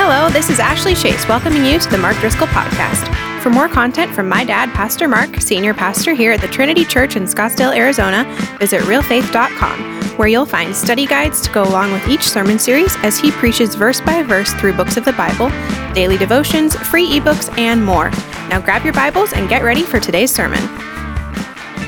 Hello, this is Ashley Chase welcoming you to the Mark Driscoll Podcast. For more content from my dad, Pastor Mark, senior pastor here at the Trinity Church in Scottsdale, Arizona, visit realfaith.com, where you'll find study guides to go along with each sermon series as he preaches verse by verse through books of the Bible, daily devotions, free ebooks, and more. Now grab your Bibles and get ready for today's sermon.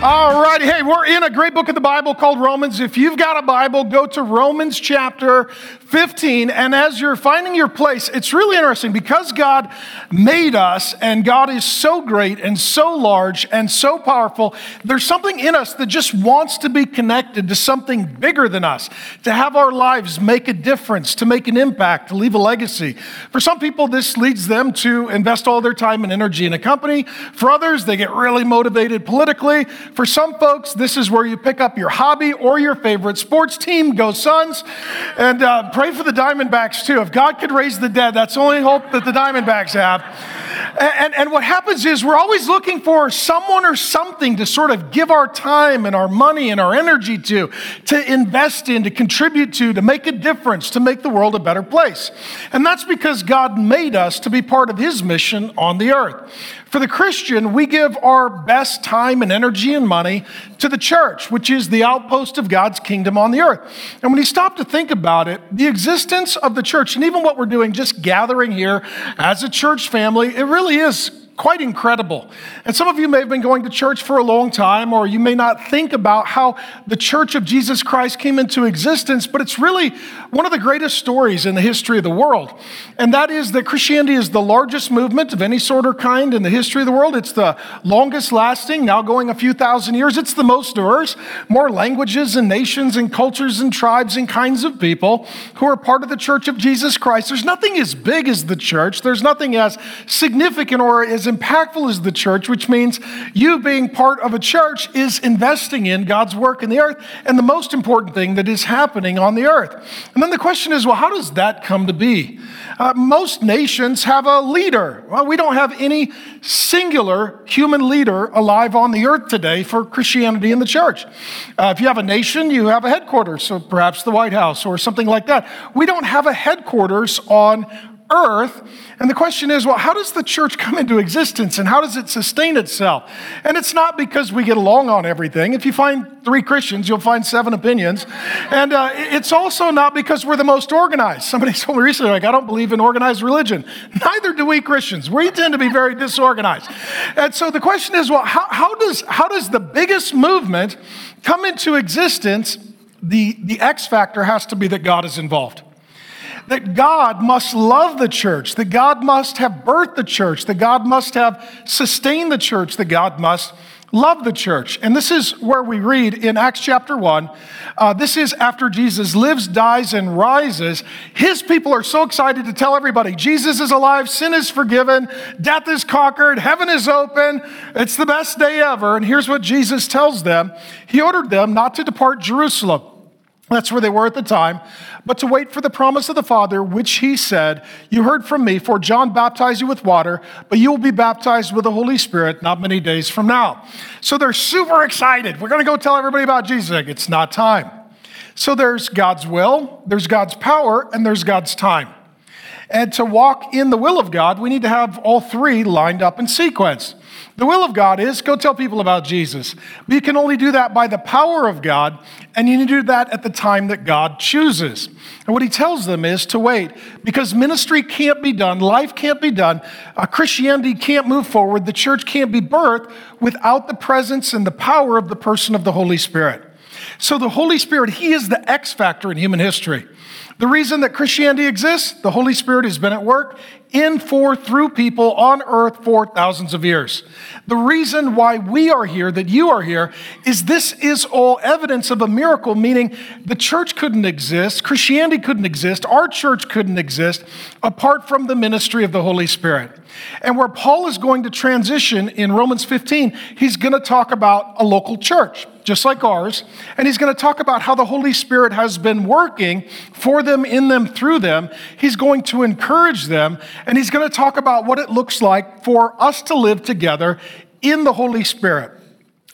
All right. Hey, we're in a great book of the Bible called Romans. If you've got a Bible, go to Romans chapter 15. And as you're finding your place, it's really interesting because God made us and God is so great and so large and so powerful. There's something in us that just wants to be connected to something bigger than us, to have our lives make a difference, to make an impact, to leave a legacy. For some people, this leads them to invest all their time and energy in a company. For others, they get really motivated politically. For some folks, this is where you pick up your hobby or your favorite sports team. Go Suns. And uh, pray for the Diamondbacks too. If God could raise the dead, that's the only hope that the Diamondbacks have. And, and, what happens is we're always looking for someone or something to sort of give our time and our money and our energy to, to invest in, to contribute to, to make a difference, to make the world a better place. And that's because God made us to be part of His mission on the earth. For the Christian, we give our best time and energy and money to the church, which is the outpost of God's kingdom on the earth. And when you stop to think about it, the existence of the church, and even what we're doing, just gathering here as a church family, it really is quite incredible. And some of you may have been going to church for a long time, or you may not think about how the church of Jesus Christ came into existence, but it's really one of the greatest stories in the history of the world. And that is that Christianity is the largest movement of any sort or kind in the history of the world. It's the longest lasting, now going a few thousand years. It's the most diverse, more languages and nations and cultures and tribes and kinds of people who are part of the church of Jesus Christ. There's nothing as big as the church, there's nothing as significant or as impactful as the church, which means you being part of a church is investing in God's work in the earth and the most important thing that is happening on the earth. And then the question is well, how does that come to be? Uh, most nations have a leader. Well, we don't have any singular human leader alive on the earth today for Christianity and the church. Uh, if you have a nation, you have a headquarters, so perhaps the White House or something like that. We don't have a headquarters on earth. And the question is, well, how does the church come into existence and how does it sustain itself? And it's not because we get along on everything. If you find three Christians, you'll find seven opinions. And uh, it's also not because we're the most organized. Somebody told me recently, like, I don't believe in organized religion. Neither do we Christians. We tend to be very disorganized. And so the question is, well, how, how does, how does the biggest movement come into existence? The, the X factor has to be that God is involved that God must love the church, that God must have birthed the church, that God must have sustained the church, that God must love the church. And this is where we read in Acts chapter 1. Uh, this is after Jesus lives, dies, and rises. His people are so excited to tell everybody Jesus is alive, sin is forgiven, death is conquered, heaven is open. It's the best day ever. And here's what Jesus tells them He ordered them not to depart Jerusalem that's where they were at the time. But to wait for the promise of the Father, which he said, You heard from me, for John baptized you with water, but you will be baptized with the Holy Spirit not many days from now. So they're super excited. We're going to go tell everybody about Jesus. Like, it's not time. So there's God's will, there's God's power, and there's God's time. And to walk in the will of God, we need to have all three lined up in sequence. The will of God is go tell people about Jesus. But you can only do that by the power of God, and you need to do that at the time that God chooses. And what he tells them is to wait because ministry can't be done, life can't be done, uh, Christianity can't move forward, the church can't be birthed without the presence and the power of the person of the Holy Spirit. So the Holy Spirit, he is the X factor in human history. The reason that Christianity exists, the Holy Spirit has been at work in, for, through people on earth for thousands of years. The reason why we are here, that you are here, is this is all evidence of a miracle, meaning the church couldn't exist, Christianity couldn't exist, our church couldn't exist apart from the ministry of the Holy Spirit. And where Paul is going to transition in Romans 15, he's going to talk about a local church just like ours. And he's going to talk about how the Holy Spirit has been working for them, in them, through them. He's going to encourage them, and he's going to talk about what it looks like for us to live together in the Holy Spirit.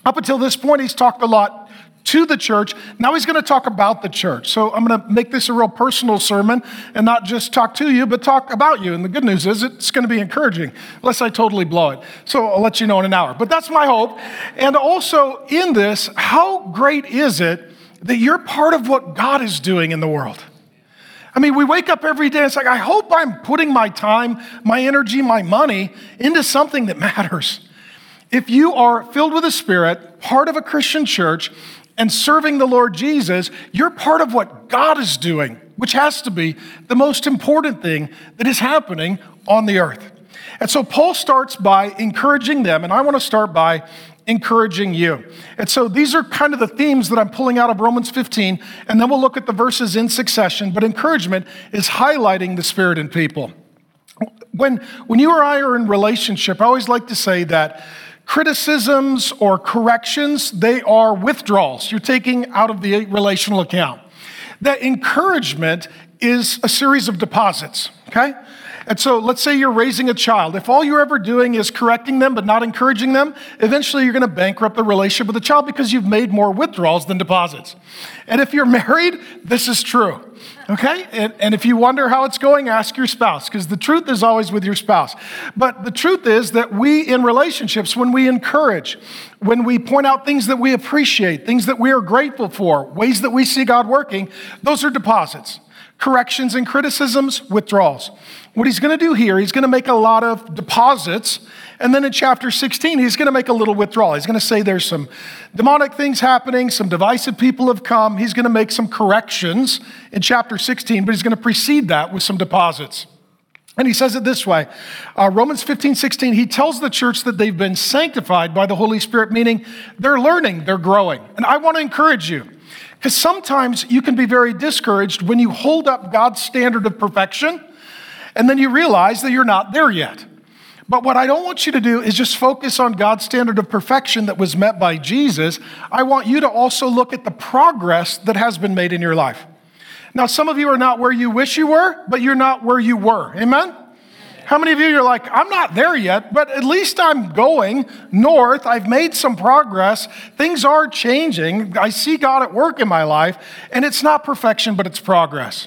Up until this point, he's talked a lot to the church. Now he's going to talk about the church. So I'm going to make this a real personal sermon and not just talk to you, but talk about you. And the good news is it's going to be encouraging, unless I totally blow it. So I'll let you know in an hour. But that's my hope. And also in this, how great is it that you're part of what God is doing in the world? I mean, we wake up every day and it's like, I hope I'm putting my time, my energy, my money into something that matters. If you are filled with the Spirit, part of a Christian church, and serving the Lord Jesus, you're part of what God is doing, which has to be the most important thing that is happening on the earth. And so Paul starts by encouraging them, and I want to start by encouraging you. And so these are kind of the themes that I'm pulling out of Romans 15, and then we'll look at the verses in succession. But encouragement is highlighting the Spirit in people. When, when you or I are in relationship, I always like to say that criticisms or corrections, they are withdrawals you're taking out of the relational account. That encouragement is a series of deposits, okay? And so let's say you're raising a child. If all you're ever doing is correcting them but not encouraging them, eventually you're going to bankrupt the relationship with the child because you've made more withdrawals than deposits. And if you're married, this is true. Okay? And, and if you wonder how it's going, ask your spouse because the truth is always with your spouse. But the truth is that we in relationships, when we encourage, when we point out things that we appreciate, things that we are grateful for, ways that we see God working, those are deposits corrections and criticisms, withdrawals. What he's going to do here, he's going to make a lot of deposits. And then in chapter 16, he's going to make a little withdrawal. He's going to say there's some demonic things happening, some divisive people have come. He's going to make some corrections in chapter 16, but he's going to precede that with some deposits. And he says it this way uh, Romans 15, 16, he tells the church that they've been sanctified by the Holy Spirit, meaning they're learning, they're growing. And I want to encourage you. Because sometimes you can be very discouraged when you hold up God's standard of perfection and then you realize that you're not there yet. But what I don't want you to do is just focus on God's standard of perfection that was met by Jesus. I want you to also look at the progress that has been made in your life. Now, some of you are not where you wish you were, but you're not where you were. Amen? How many of you are like, I'm not there yet, but at least I'm going north. I've made some progress. Things are changing. I see God at work in my life, and it's not perfection, but it's progress.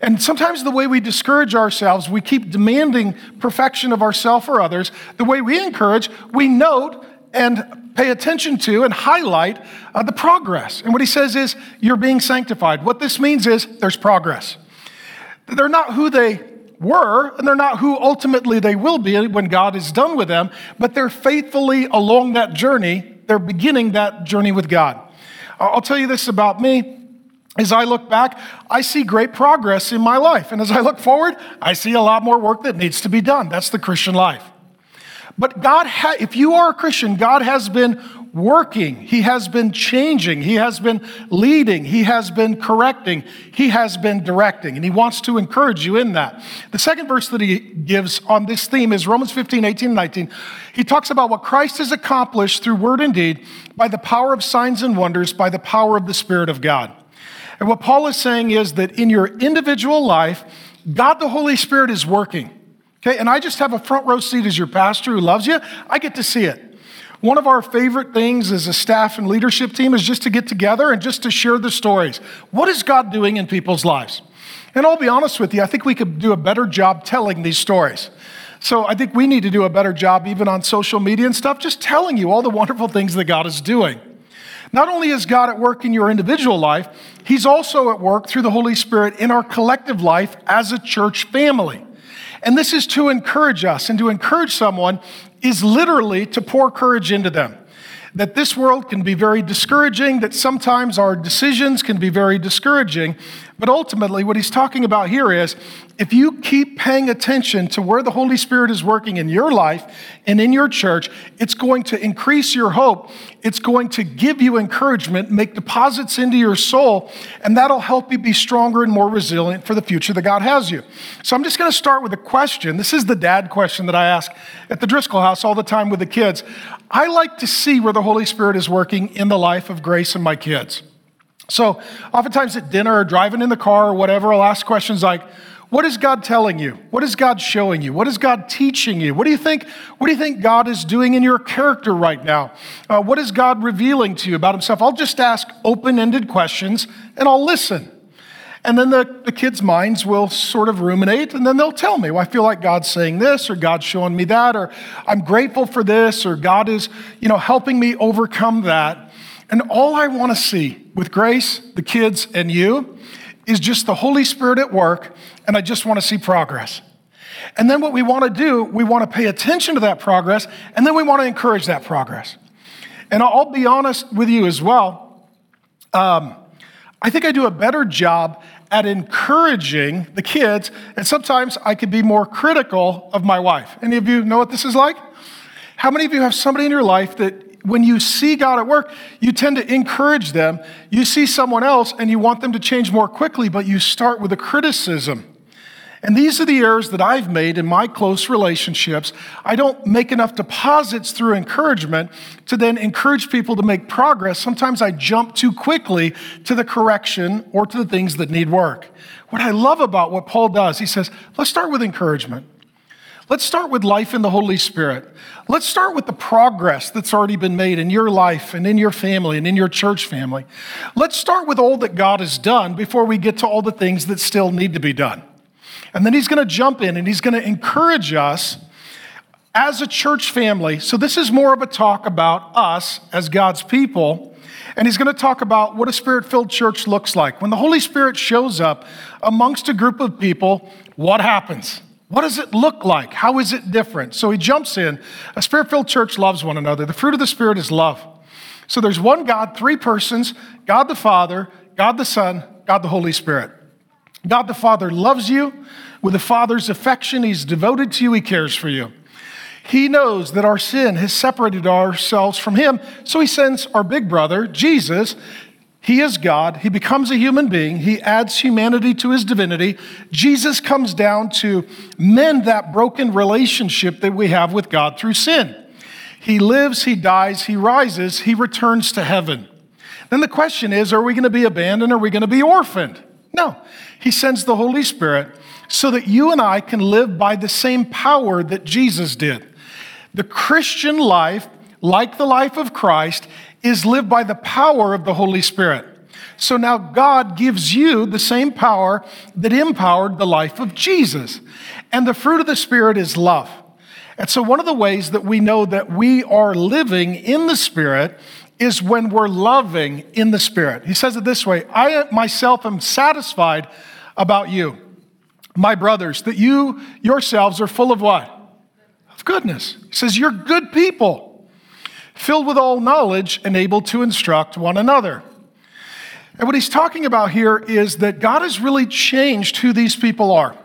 And sometimes the way we discourage ourselves, we keep demanding perfection of ourselves or others. The way we encourage, we note and pay attention to and highlight uh, the progress. And what he says is, you're being sanctified. What this means is, there's progress. They're not who they were, and they're not who ultimately they will be when God is done with them, but they're faithfully along that journey. They're beginning that journey with God. I'll tell you this about me. As I look back, I see great progress in my life. And as I look forward, I see a lot more work that needs to be done. That's the Christian life. But God, ha- if you are a Christian, God has been working. He has been changing. He has been leading. He has been correcting. He has been directing. And he wants to encourage you in that. The second verse that he gives on this theme is Romans 15, 18, and 19. He talks about what Christ has accomplished through word and deed by the power of signs and wonders, by the power of the Spirit of God. And what Paul is saying is that in your individual life, God the Holy Spirit is working. Okay, and I just have a front row seat as your pastor who loves you. I get to see it. One of our favorite things as a staff and leadership team is just to get together and just to share the stories. What is God doing in people's lives? And I'll be honest with you, I think we could do a better job telling these stories. So I think we need to do a better job, even on social media and stuff, just telling you all the wonderful things that God is doing. Not only is God at work in your individual life, He's also at work through the Holy Spirit in our collective life as a church family. And this is to encourage us, and to encourage someone is literally to pour courage into them. That this world can be very discouraging, that sometimes our decisions can be very discouraging. But ultimately, what he's talking about here is if you keep paying attention to where the Holy Spirit is working in your life and in your church, it's going to increase your hope. It's going to give you encouragement, make deposits into your soul, and that'll help you be stronger and more resilient for the future that God has you. So I'm just going to start with a question. This is the dad question that I ask at the Driscoll house all the time with the kids. I like to see where the Holy Spirit is working in the life of Grace and my kids. So, oftentimes at dinner or driving in the car or whatever, I'll ask questions like, What is God telling you? What is God showing you? What is God teaching you? What do you think, what do you think God is doing in your character right now? Uh, what is God revealing to you about himself? I'll just ask open-ended questions and I'll listen. And then the, the kids' minds will sort of ruminate, and then they'll tell me, well, I feel like God's saying this, or God's showing me that, or I'm grateful for this, or God is, you know, helping me overcome that. And all I want to see with Grace, the kids, and you is just the Holy Spirit at work, and I just want to see progress. And then what we want to do, we want to pay attention to that progress, and then we want to encourage that progress. And I'll be honest with you as well. Um, I think I do a better job at encouraging the kids, and sometimes I can be more critical of my wife. Any of you know what this is like? How many of you have somebody in your life that when you see God at work, you tend to encourage them? You see someone else and you want them to change more quickly, but you start with a criticism. And these are the errors that I've made in my close relationships. I don't make enough deposits through encouragement to then encourage people to make progress. Sometimes I jump too quickly to the correction or to the things that need work. What I love about what Paul does, he says, let's start with encouragement. Let's start with life in the Holy Spirit. Let's start with the progress that's already been made in your life and in your family and in your church family. Let's start with all that God has done before we get to all the things that still need to be done. And then he's going to jump in and he's going to encourage us as a church family. So, this is more of a talk about us as God's people. And he's going to talk about what a spirit filled church looks like. When the Holy Spirit shows up amongst a group of people, what happens? What does it look like? How is it different? So he jumps in. A spirit filled church loves one another. The fruit of the Spirit is love. So there's one God, three persons God the Father, God the Son, God the Holy Spirit. God the Father loves you with a father's affection. He's devoted to you, He cares for you. He knows that our sin has separated ourselves from Him, so He sends our big brother, Jesus. He is God. He becomes a human being. He adds humanity to his divinity. Jesus comes down to mend that broken relationship that we have with God through sin. He lives, he dies, he rises, he returns to heaven. Then the question is are we going to be abandoned? Are we going to be orphaned? No. He sends the Holy Spirit so that you and I can live by the same power that Jesus did. The Christian life, like the life of Christ, is lived by the power of the Holy Spirit. So now God gives you the same power that empowered the life of Jesus. And the fruit of the Spirit is love. And so, one of the ways that we know that we are living in the Spirit is when we're loving in the Spirit. He says it this way I myself am satisfied about you, my brothers, that you yourselves are full of what? Of goodness. He says, You're good people, filled with all knowledge and able to instruct one another. And what he's talking about here is that God has really changed who these people are.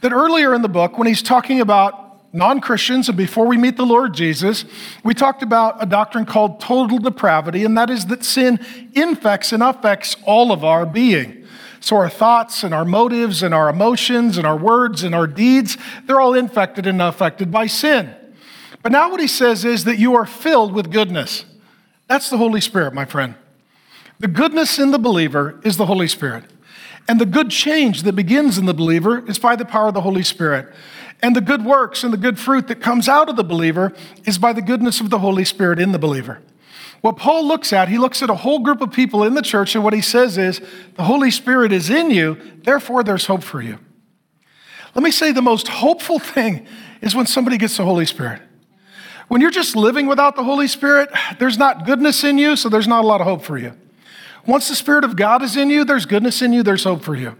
That earlier in the book, when he's talking about non Christians, and before we meet the Lord Jesus, we talked about a doctrine called total depravity, and that is that sin infects and affects all of our being. So, our thoughts and our motives and our emotions and our words and our deeds, they're all infected and affected by sin. But now, what he says is that you are filled with goodness. That's the Holy Spirit, my friend. The goodness in the believer is the Holy Spirit. And the good change that begins in the believer is by the power of the Holy Spirit. And the good works and the good fruit that comes out of the believer is by the goodness of the Holy Spirit in the believer. What Paul looks at, he looks at a whole group of people in the church, and what he says is, the Holy Spirit is in you, therefore there's hope for you. Let me say the most hopeful thing is when somebody gets the Holy Spirit. When you're just living without the Holy Spirit, there's not goodness in you, so there's not a lot of hope for you. Once the Spirit of God is in you, there's goodness in you, there's hope for you.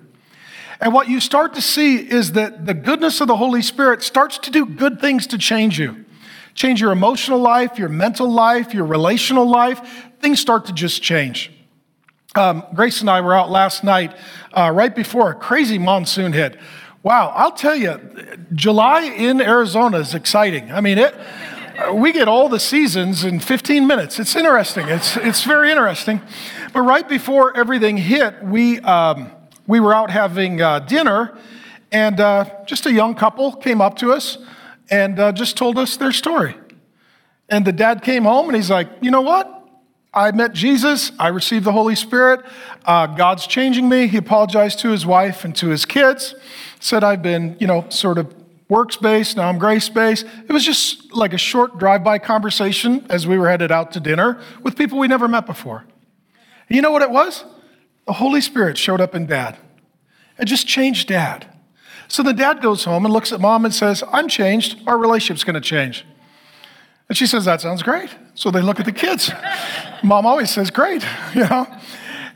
And what you start to see is that the goodness of the Holy Spirit starts to do good things to change you. Change your emotional life, your mental life, your relational life. Things start to just change. Um, Grace and I were out last night, uh, right before a crazy monsoon hit. Wow, I'll tell you, July in Arizona is exciting. I mean, it, we get all the seasons in 15 minutes. It's interesting. It's, it's very interesting. But right before everything hit, we. Um, we were out having uh, dinner, and uh, just a young couple came up to us and uh, just told us their story. And the dad came home and he's like, You know what? I met Jesus. I received the Holy Spirit. Uh, God's changing me. He apologized to his wife and to his kids. Said I've been, you know, sort of works based. Now I'm grace based. It was just like a short drive by conversation as we were headed out to dinner with people we never met before. You know what it was? The Holy Spirit showed up in dad. It just changed dad. So the dad goes home and looks at mom and says, I'm changed. Our relationship's going to change. And she says, That sounds great. So they look at the kids. Mom always says, Great, you know?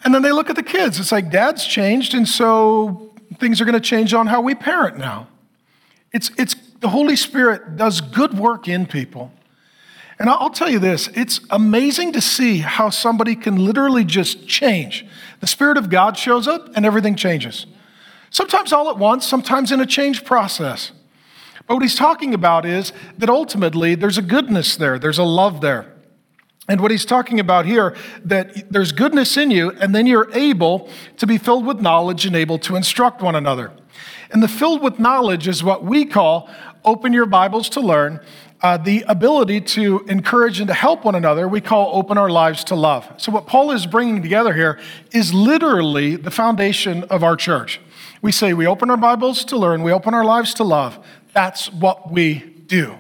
And then they look at the kids. It's like dad's changed, and so things are going to change on how we parent now. It's, it's the Holy Spirit does good work in people. And I'll tell you this it's amazing to see how somebody can literally just change. The Spirit of God shows up and everything changes. Sometimes all at once, sometimes in a change process. But what he's talking about is that ultimately there's a goodness there, there's a love there. And what he's talking about here, that there's goodness in you, and then you're able to be filled with knowledge and able to instruct one another. And the filled with knowledge is what we call open your Bibles to learn. Uh, the ability to encourage and to help one another, we call open our lives to love. So, what Paul is bringing together here is literally the foundation of our church. We say we open our Bibles to learn, we open our lives to love. That's what we do.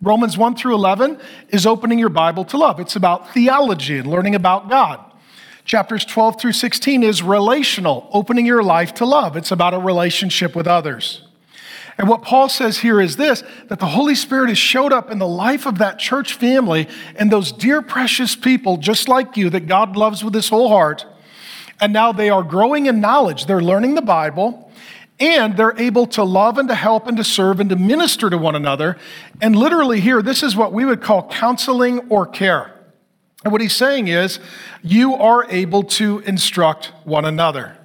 Romans 1 through 11 is opening your Bible to love. It's about theology and learning about God. Chapters 12 through 16 is relational, opening your life to love. It's about a relationship with others. And what Paul says here is this that the Holy Spirit has showed up in the life of that church family and those dear, precious people just like you that God loves with his whole heart. And now they are growing in knowledge. They're learning the Bible and they're able to love and to help and to serve and to minister to one another. And literally, here, this is what we would call counseling or care. And what he's saying is, you are able to instruct one another.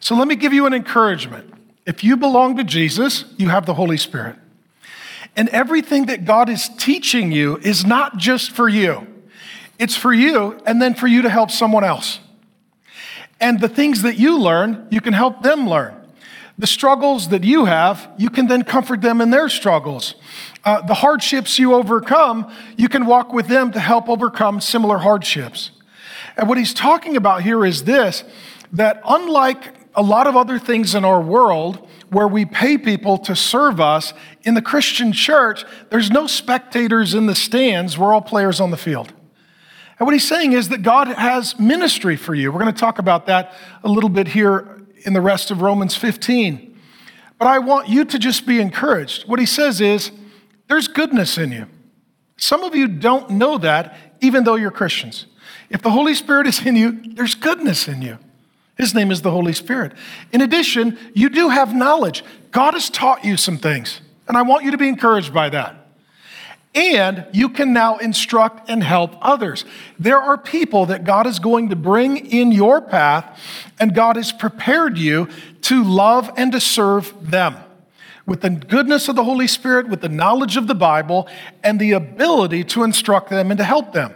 So let me give you an encouragement. If you belong to Jesus, you have the Holy Spirit. And everything that God is teaching you is not just for you, it's for you and then for you to help someone else. And the things that you learn, you can help them learn. The struggles that you have, you can then comfort them in their struggles. Uh, the hardships you overcome, you can walk with them to help overcome similar hardships. And what he's talking about here is this that unlike a lot of other things in our world where we pay people to serve us, in the Christian church, there's no spectators in the stands, we're all players on the field. And what he's saying is that God has ministry for you. We're going to talk about that a little bit here in the rest of Romans 15. But I want you to just be encouraged. What he says is, there's goodness in you. Some of you don't know that, even though you're Christians. If the Holy Spirit is in you, there's goodness in you. His name is the Holy Spirit. In addition, you do have knowledge. God has taught you some things, and I want you to be encouraged by that and you can now instruct and help others. There are people that God is going to bring in your path, and God has prepared you to love and to serve them with the goodness of the Holy Spirit, with the knowledge of the Bible, and the ability to instruct them and to help them.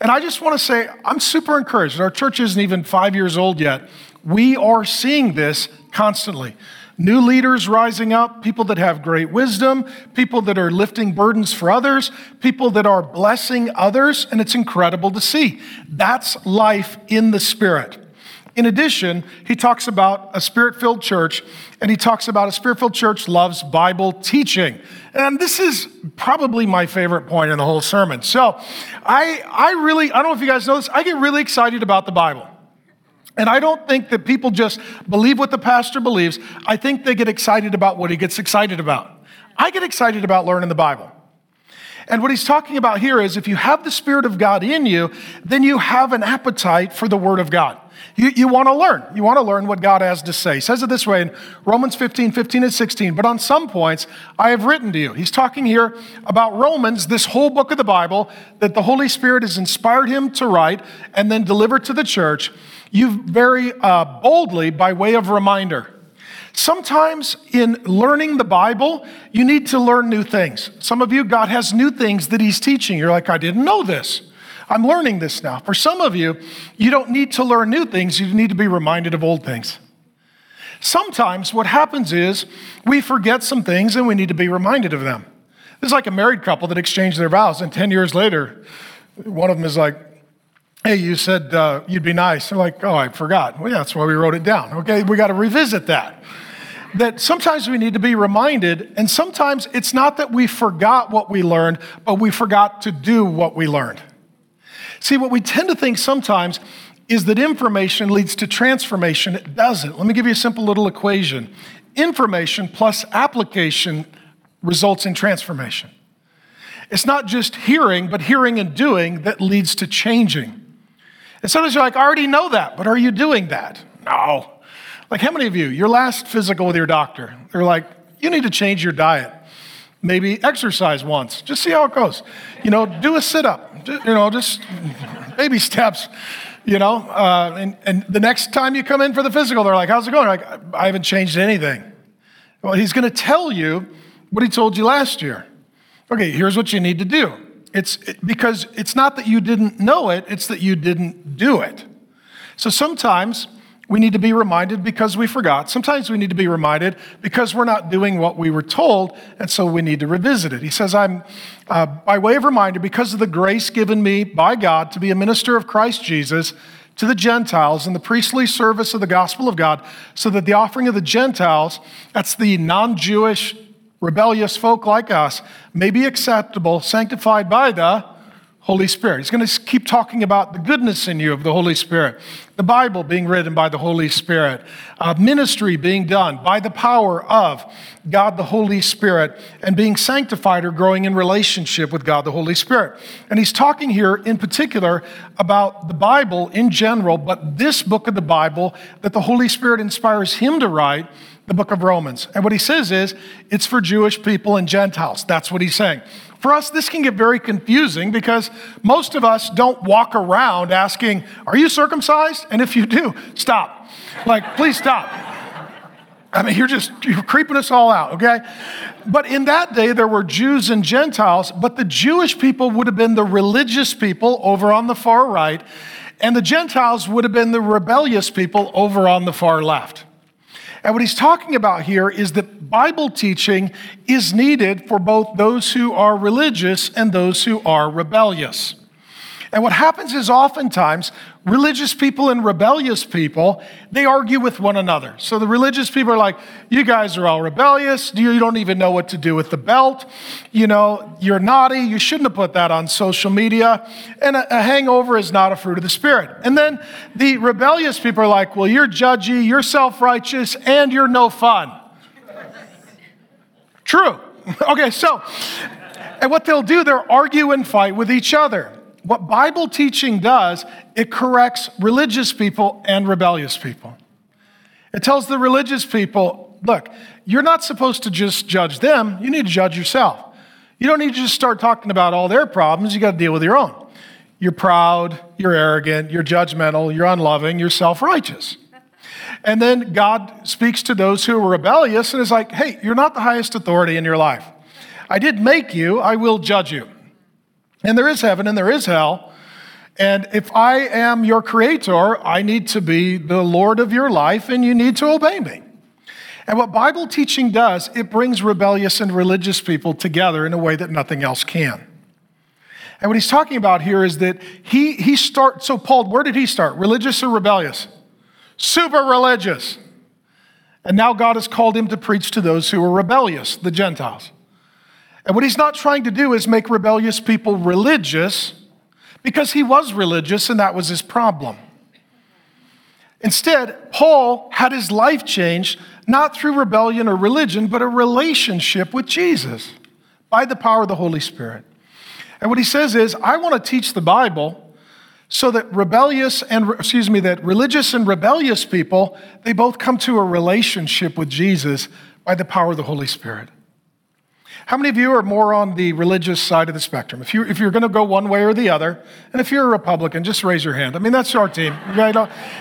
And I just want to say, I'm super encouraged. Our church isn't even five years old yet. We are seeing this constantly new leaders rising up, people that have great wisdom, people that are lifting burdens for others, people that are blessing others, and it's incredible to see. That's life in the Spirit. In addition, he talks about a spirit filled church, and he talks about a spirit filled church loves Bible teaching. And this is probably my favorite point in the whole sermon. So I, I really, I don't know if you guys know this, I get really excited about the Bible. And I don't think that people just believe what the pastor believes. I think they get excited about what he gets excited about. I get excited about learning the Bible. And what he's talking about here is if you have the Spirit of God in you, then you have an appetite for the Word of God. You, you want to learn. You want to learn what God has to say. He says it this way in Romans 15, 15 and 16. But on some points, I have written to you. He's talking here about Romans, this whole book of the Bible that the Holy Spirit has inspired him to write and then deliver to the church you very uh, boldly, by way of reminder. Sometimes in learning the Bible, you need to learn new things. Some of you, God has new things that He's teaching. You're like, I didn't know this. I'm learning this now. For some of you, you don't need to learn new things, you need to be reminded of old things. Sometimes what happens is we forget some things and we need to be reminded of them. This is like a married couple that exchanged their vows, and 10 years later, one of them is like, Hey, you said uh, you'd be nice. They're like, oh, I forgot. Well, yeah, that's why we wrote it down. Okay, we got to revisit that. That sometimes we need to be reminded, and sometimes it's not that we forgot what we learned, but we forgot to do what we learned. See, what we tend to think sometimes is that information leads to transformation. It doesn't. Let me give you a simple little equation information plus application results in transformation. It's not just hearing, but hearing and doing that leads to changing. And sometimes you're like, I already know that, but are you doing that? No. Like, how many of you, your last physical with your doctor, they're like, you need to change your diet. Maybe exercise once. Just see how it goes. You know, do a sit up. You know, just baby steps. You know, uh, and, and the next time you come in for the physical, they're like, how's it going? Like, I haven't changed anything. Well, he's going to tell you what he told you last year. Okay, here's what you need to do. It's because it's not that you didn't know it, it's that you didn't do it. So sometimes we need to be reminded because we forgot. Sometimes we need to be reminded because we're not doing what we were told, and so we need to revisit it. He says, I'm, uh, by way of reminder, because of the grace given me by God to be a minister of Christ Jesus to the Gentiles in the priestly service of the gospel of God, so that the offering of the Gentiles, that's the non Jewish rebellious folk like us may be acceptable, sanctified by the Holy Spirit. He's going to keep talking about the goodness in you of the Holy Spirit, the Bible being written by the Holy Spirit, uh, ministry being done by the power of God the Holy Spirit, and being sanctified or growing in relationship with God the Holy Spirit. And he's talking here in particular about the Bible in general, but this book of the Bible that the Holy Spirit inspires him to write the book of Romans. And what he says is it's for Jewish people and Gentiles. That's what he's saying. For us, this can get very confusing because most of us don't walk around asking, Are you circumcised? And if you do, stop. Like, please stop. I mean, you're just you're creeping us all out, okay? But in that day, there were Jews and Gentiles, but the Jewish people would have been the religious people over on the far right, and the Gentiles would have been the rebellious people over on the far left. And what he's talking about here is that Bible teaching is needed for both those who are religious and those who are rebellious. And what happens is oftentimes religious people and rebellious people, they argue with one another. So the religious people are like, you guys are all rebellious. You don't even know what to do with the belt. You know, you're naughty. You shouldn't have put that on social media. And a, a hangover is not a fruit of the Spirit. And then the rebellious people are like, well, you're judgy, you're self righteous, and you're no fun. True. Okay, so, and what they'll do, they'll argue and fight with each other what Bible teaching does, it corrects religious people and rebellious people. It tells the religious people, look, you're not supposed to just judge them, you need to judge yourself. You don't need to just start talking about all their problems, you got to deal with your own. You're proud, you're arrogant, you're judgmental, you're unloving, you're self righteous. And then God speaks to those who are rebellious and is like, hey, you're not the highest authority in your life. I did make you, I will judge you. And there is heaven and there is hell. And if I am your creator, I need to be the Lord of your life and you need to obey me. And what Bible teaching does, it brings rebellious and religious people together in a way that nothing else can. And what he's talking about here is that he, he starts, so Paul, where did he start? Religious or rebellious? Super religious. And now God has called him to preach to those who are rebellious, the Gentiles. And what he's not trying to do is make rebellious people religious because he was religious and that was his problem. Instead, Paul had his life changed not through rebellion or religion, but a relationship with Jesus by the power of the Holy Spirit. And what he says is, I want to teach the Bible so that rebellious and excuse me that religious and rebellious people they both come to a relationship with Jesus by the power of the Holy Spirit. How many of you are more on the religious side of the spectrum? If, you, if you're going to go one way or the other, and if you're a Republican, just raise your hand. I mean, that's our team. Okay?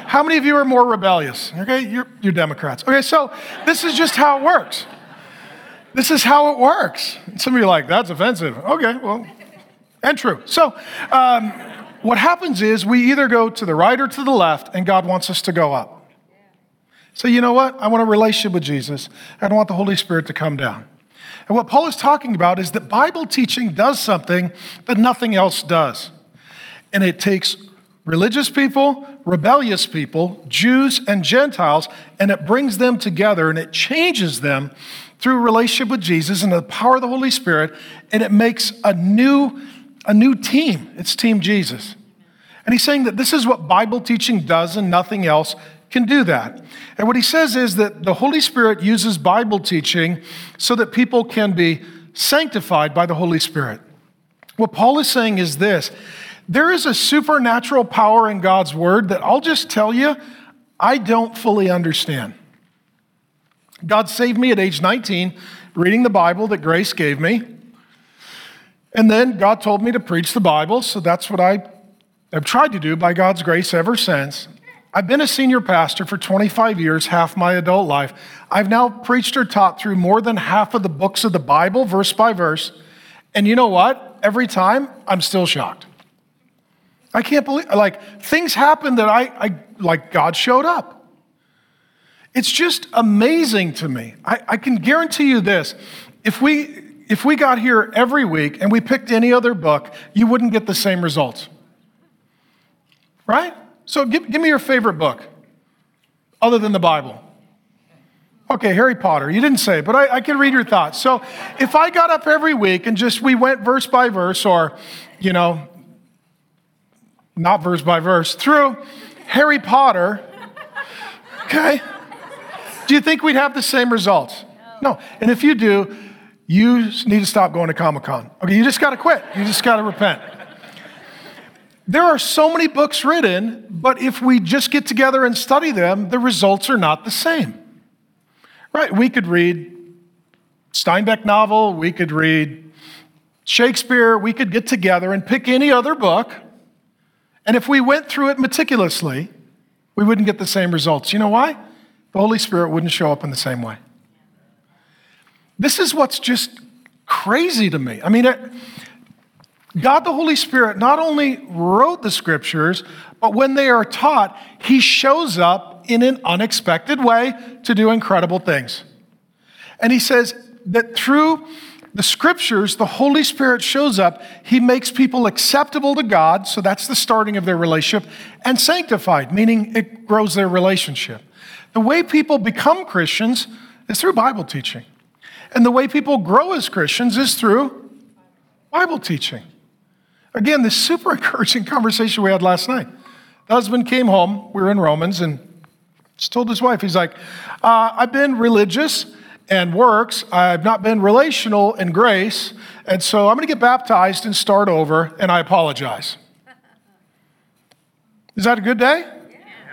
How many of you are more rebellious? Okay, you're, you're Democrats. Okay, so this is just how it works. This is how it works. And some of you are like, that's offensive. Okay, well, and true. So, um, what happens is we either go to the right or to the left, and God wants us to go up. So, you know what? I want a relationship with Jesus. I don't want the Holy Spirit to come down. And what Paul is talking about is that Bible teaching does something that nothing else does. And it takes religious people, rebellious people, Jews and Gentiles, and it brings them together and it changes them through relationship with Jesus and the power of the Holy Spirit, and it makes a new, a new team. It's Team Jesus. And he's saying that this is what Bible teaching does and nothing else can do that. And what he says is that the Holy Spirit uses Bible teaching so that people can be sanctified by the Holy Spirit. What Paul is saying is this there is a supernatural power in God's word that I'll just tell you, I don't fully understand. God saved me at age 19, reading the Bible that grace gave me. And then God told me to preach the Bible, so that's what I have tried to do by God's grace ever since. I've been a senior pastor for 25 years, half my adult life. I've now preached or taught through more than half of the books of the Bible, verse by verse. And you know what? Every time, I'm still shocked. I can't believe, like, things happen that I, I like, God showed up. It's just amazing to me. I, I can guarantee you this if we, if we got here every week and we picked any other book, you wouldn't get the same results. Right? So give, give me your favorite book other than the Bible. Okay, Harry Potter. You didn't say, but I, I, can read your thoughts. So if I got up every week and just we went verse by verse, or, you know, not verse by verse, through Harry Potter, okay, do you think we'd have the same results? No. no. And if you do, you need to stop going to Comic Con. Okay, you just got to quit. You just got to repent. There are so many books written, but if we just get together and study them, the results are not the same. Right? We could read Steinbeck novel, we could read Shakespeare, we could get together and pick any other book. And if we went through it meticulously, we wouldn't get the same results. You know why? the Holy Spirit wouldn't show up in the same way. This is what's just crazy to me. I mean, it, God the Holy Spirit not only wrote the scriptures, but when they are taught, He shows up in an unexpected way to do incredible things. And He says that through the scriptures, the Holy Spirit shows up. He makes people acceptable to God, so that's the starting of their relationship, and sanctified, meaning it grows their relationship. The way people become Christians is through Bible teaching. And the way people grow as Christians is through Bible teaching. Again, this super encouraging conversation we had last night. The husband came home, we were in Romans, and just told his wife, he's like, uh, I've been religious and works, I've not been relational in grace, and so I'm going to get baptized and start over, and I apologize. Is that a good day?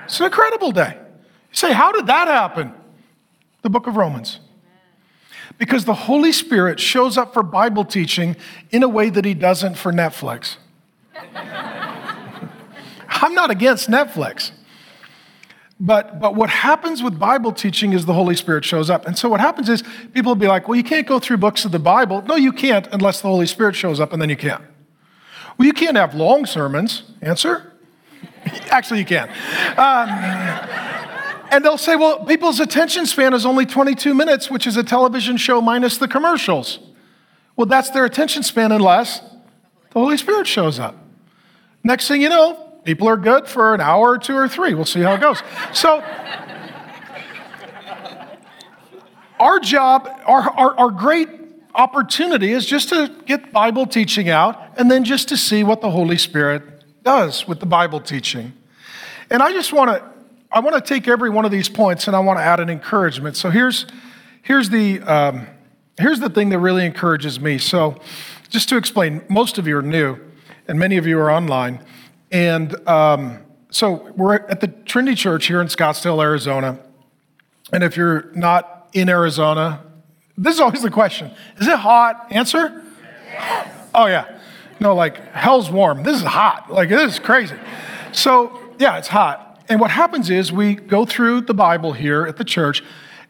It's an incredible day You say, how did that happen? The book of Romans. Because the Holy Spirit shows up for Bible teaching in a way that he doesn't for Netflix. I'm not against Netflix. But, but what happens with Bible teaching is the Holy Spirit shows up. And so what happens is people will be like, well, you can't go through books of the Bible. No, you can't unless the Holy Spirit shows up, and then you can. Well, you can't have long sermons. Answer? Actually, you can. Um, and they'll say, well, people's attention span is only 22 minutes, which is a television show minus the commercials. Well, that's their attention span unless the Holy Spirit shows up. Next thing you know, people are good for an hour or two or three. We'll see how it goes. So, our job, our, our, our great opportunity is just to get Bible teaching out and then just to see what the Holy Spirit does with the Bible teaching. And I just want to I want to take every one of these points and I want to add an encouragement. So here's, here's, the, um, here's the thing that really encourages me. So, just to explain, most of you are new and many of you are online. And um, so we're at the Trinity Church here in Scottsdale, Arizona. And if you're not in Arizona, this is always the question Is it hot? Answer? Yes. Oh, yeah. No, like hell's warm. This is hot. Like, this is crazy. So, yeah, it's hot. And what happens is we go through the Bible here at the church,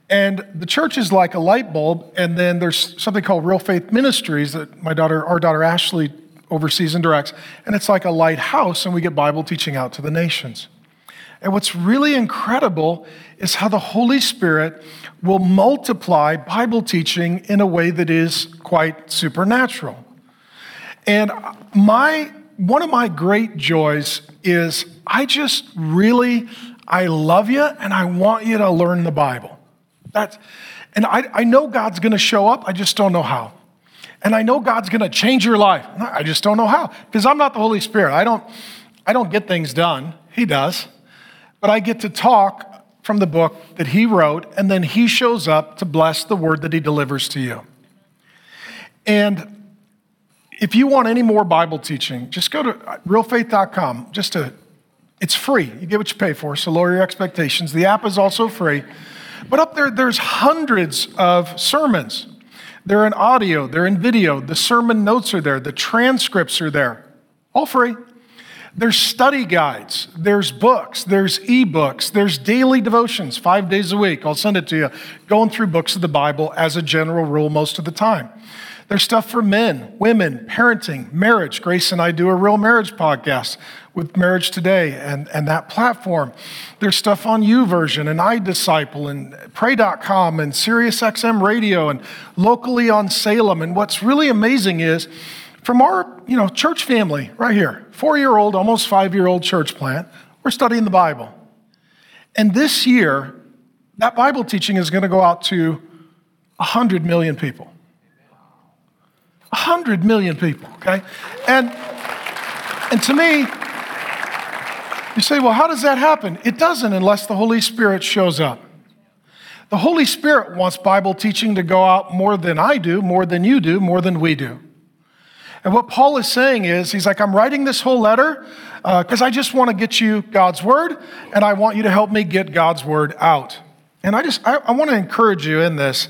and the church is like a light bulb, and then there's something called Real Faith Ministries that my daughter, our daughter Ashley, oversees and directs, and it's like a lighthouse, and we get Bible teaching out to the nations. And what's really incredible is how the Holy Spirit will multiply Bible teaching in a way that is quite supernatural. And my one of my great joys is I just really, I love you and I want you to learn the Bible. That's, and I, I know God's going to show up. I just don't know how. And I know God's going to change your life. I just don't know how because I'm not the Holy Spirit. I don't, I don't get things done. He does. But I get to talk from the book that he wrote, and then he shows up to bless the word that he delivers to you. And if you want any more Bible teaching, just go to realfaith.com. Just to, it's free. You get what you pay for, so lower your expectations. The app is also free. But up there, there's hundreds of sermons. They're in audio, they're in video. The sermon notes are there, the transcripts are there, all free. There's study guides, there's books, there's ebooks, there's daily devotions, five days a week. I'll send it to you, going through books of the Bible as a general rule most of the time. There's stuff for men, women, parenting, marriage. Grace and I do a real marriage podcast with Marriage Today and, and that platform. There's stuff on YouVersion and iDisciple and Pray.com and SiriusXM Radio and locally on Salem. And what's really amazing is from our you know, church family right here, four year old, almost five year old church plant, we're studying the Bible. And this year, that Bible teaching is going to go out to 100 million people. 100 million people, okay? And, and to me, you say, well, how does that happen? It doesn't unless the Holy Spirit shows up. The Holy Spirit wants Bible teaching to go out more than I do, more than you do, more than we do. And what Paul is saying is, he's like, I'm writing this whole letter because uh, I just want to get you God's word, and I want you to help me get God's word out. And I just, I, I want to encourage you in this.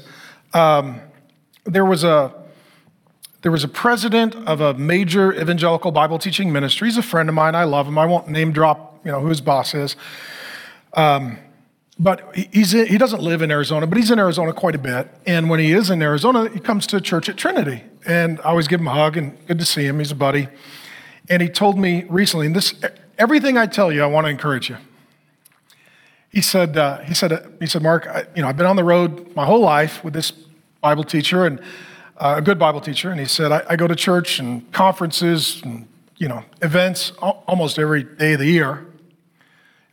Um, there was a, there was a president of a major evangelical Bible teaching ministry. He's a friend of mine. I love him. I won't name drop, you know, who his boss is. Um, but he's he doesn't live in Arizona, but he's in Arizona quite a bit. And when he is in Arizona, he comes to church at Trinity. And I always give him a hug and good to see him. He's a buddy. And he told me recently, and this everything I tell you, I want to encourage you. He said, uh, he said, he said, Mark, I, you know, I've been on the road my whole life with this Bible teacher and uh, a good Bible teacher. And he said, I, I go to church and conferences and you know events almost every day of the year.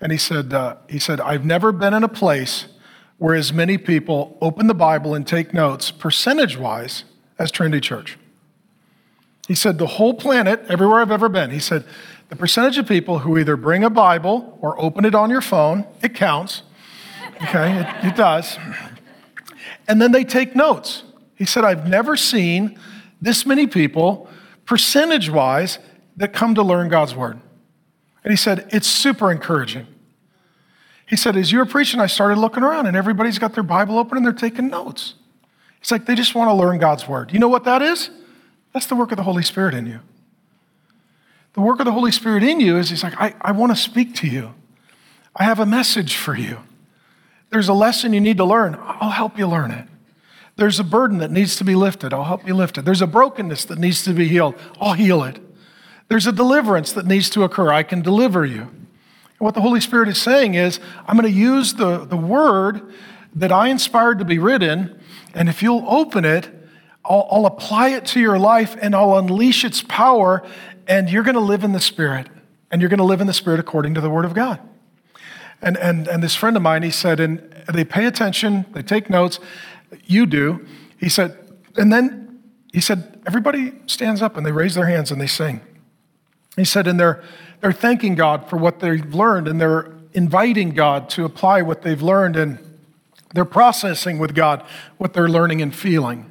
And he said, uh, he said, I've never been in a place where as many people open the Bible and take notes, percentage wise, as Trinity Church. He said, the whole planet, everywhere I've ever been, he said, the percentage of people who either bring a Bible or open it on your phone, it counts. Okay, it, it does. And then they take notes. He said, I've never seen this many people, percentage wise, that come to learn God's word. And he said, It's super encouraging. He said, As you were preaching, I started looking around and everybody's got their Bible open and they're taking notes. It's like they just want to learn God's word. You know what that is? That's the work of the Holy Spirit in you. The work of the Holy Spirit in you is He's like, I, I want to speak to you. I have a message for you. There's a lesson you need to learn. I'll help you learn it. There's a burden that needs to be lifted. I'll help you lift it. There's a brokenness that needs to be healed. I'll heal it. There's a deliverance that needs to occur. I can deliver you. And what the Holy Spirit is saying is, I'm going to use the, the word that I inspired to be written, and if you'll open it, I'll, I'll apply it to your life and I'll unleash its power, and you're going to live in the Spirit. And you're going to live in the Spirit according to the Word of God. And, and, and this friend of mine, he said, and they pay attention, they take notes, you do. He said, and then he said, everybody stands up and they raise their hands and they sing. He said, and they're, they're thanking God for what they've learned and they're inviting God to apply what they've learned and they're processing with God what they're learning and feeling.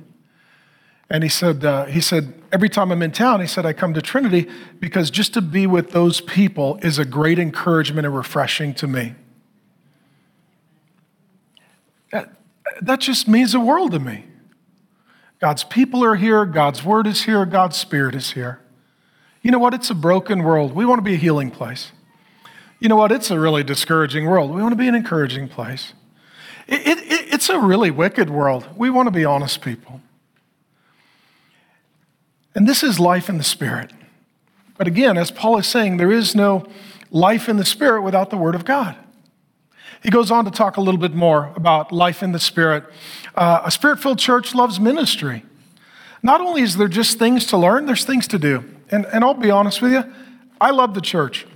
And he said, uh, he said, every time I'm in town, he said, I come to Trinity because just to be with those people is a great encouragement and refreshing to me. That, just means the world to me. God's people are here, God's word is here, God's spirit is here. You know what? It's a broken world. We want to be a healing place. You know what? It's a really discouraging world. We want to be an encouraging place. It, it, it's a really wicked world. We want to be honest people. And this is life in the Spirit. But again, as Paul is saying, there is no life in the Spirit without the Word of God. He goes on to talk a little bit more about life in the Spirit. Uh, a spirit filled church loves ministry. Not only is there just things to learn, there's things to do. And, and I'll be honest with you, I love the church.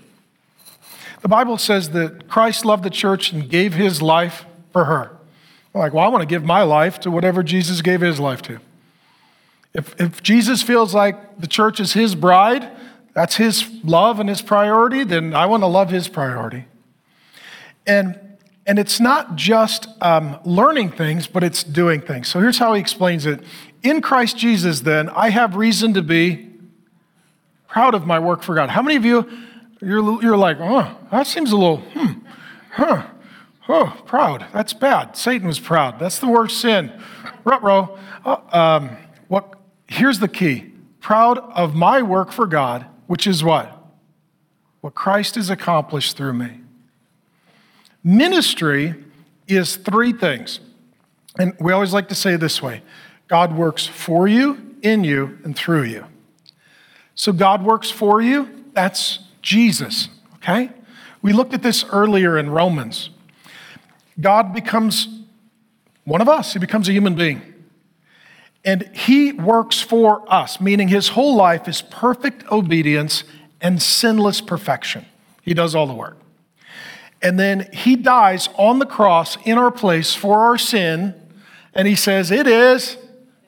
The Bible says that Christ loved the church and gave his life for her. I'm like, well, I want to give my life to whatever Jesus gave his life to. If, if Jesus feels like the church is his bride, that's his love and his priority, then I want to love his priority. And, and it's not just um, learning things, but it's doing things. So here's how he explains it In Christ Jesus, then, I have reason to be proud of my work for God. How many of you, you're, you're like, oh, that seems a little, hmm, huh, oh, proud. That's bad. Satan was proud. That's the worst sin. Rutro. Uh, um, what, here's the key proud of my work for God, which is what? What Christ has accomplished through me. Ministry is three things. And we always like to say this way God works for you, in you, and through you. So God works for you, that's Jesus, okay? We looked at this earlier in Romans. God becomes one of us, he becomes a human being. And he works for us, meaning his whole life is perfect obedience and sinless perfection. He does all the work. And then he dies on the cross in our place for our sin, and he says, It is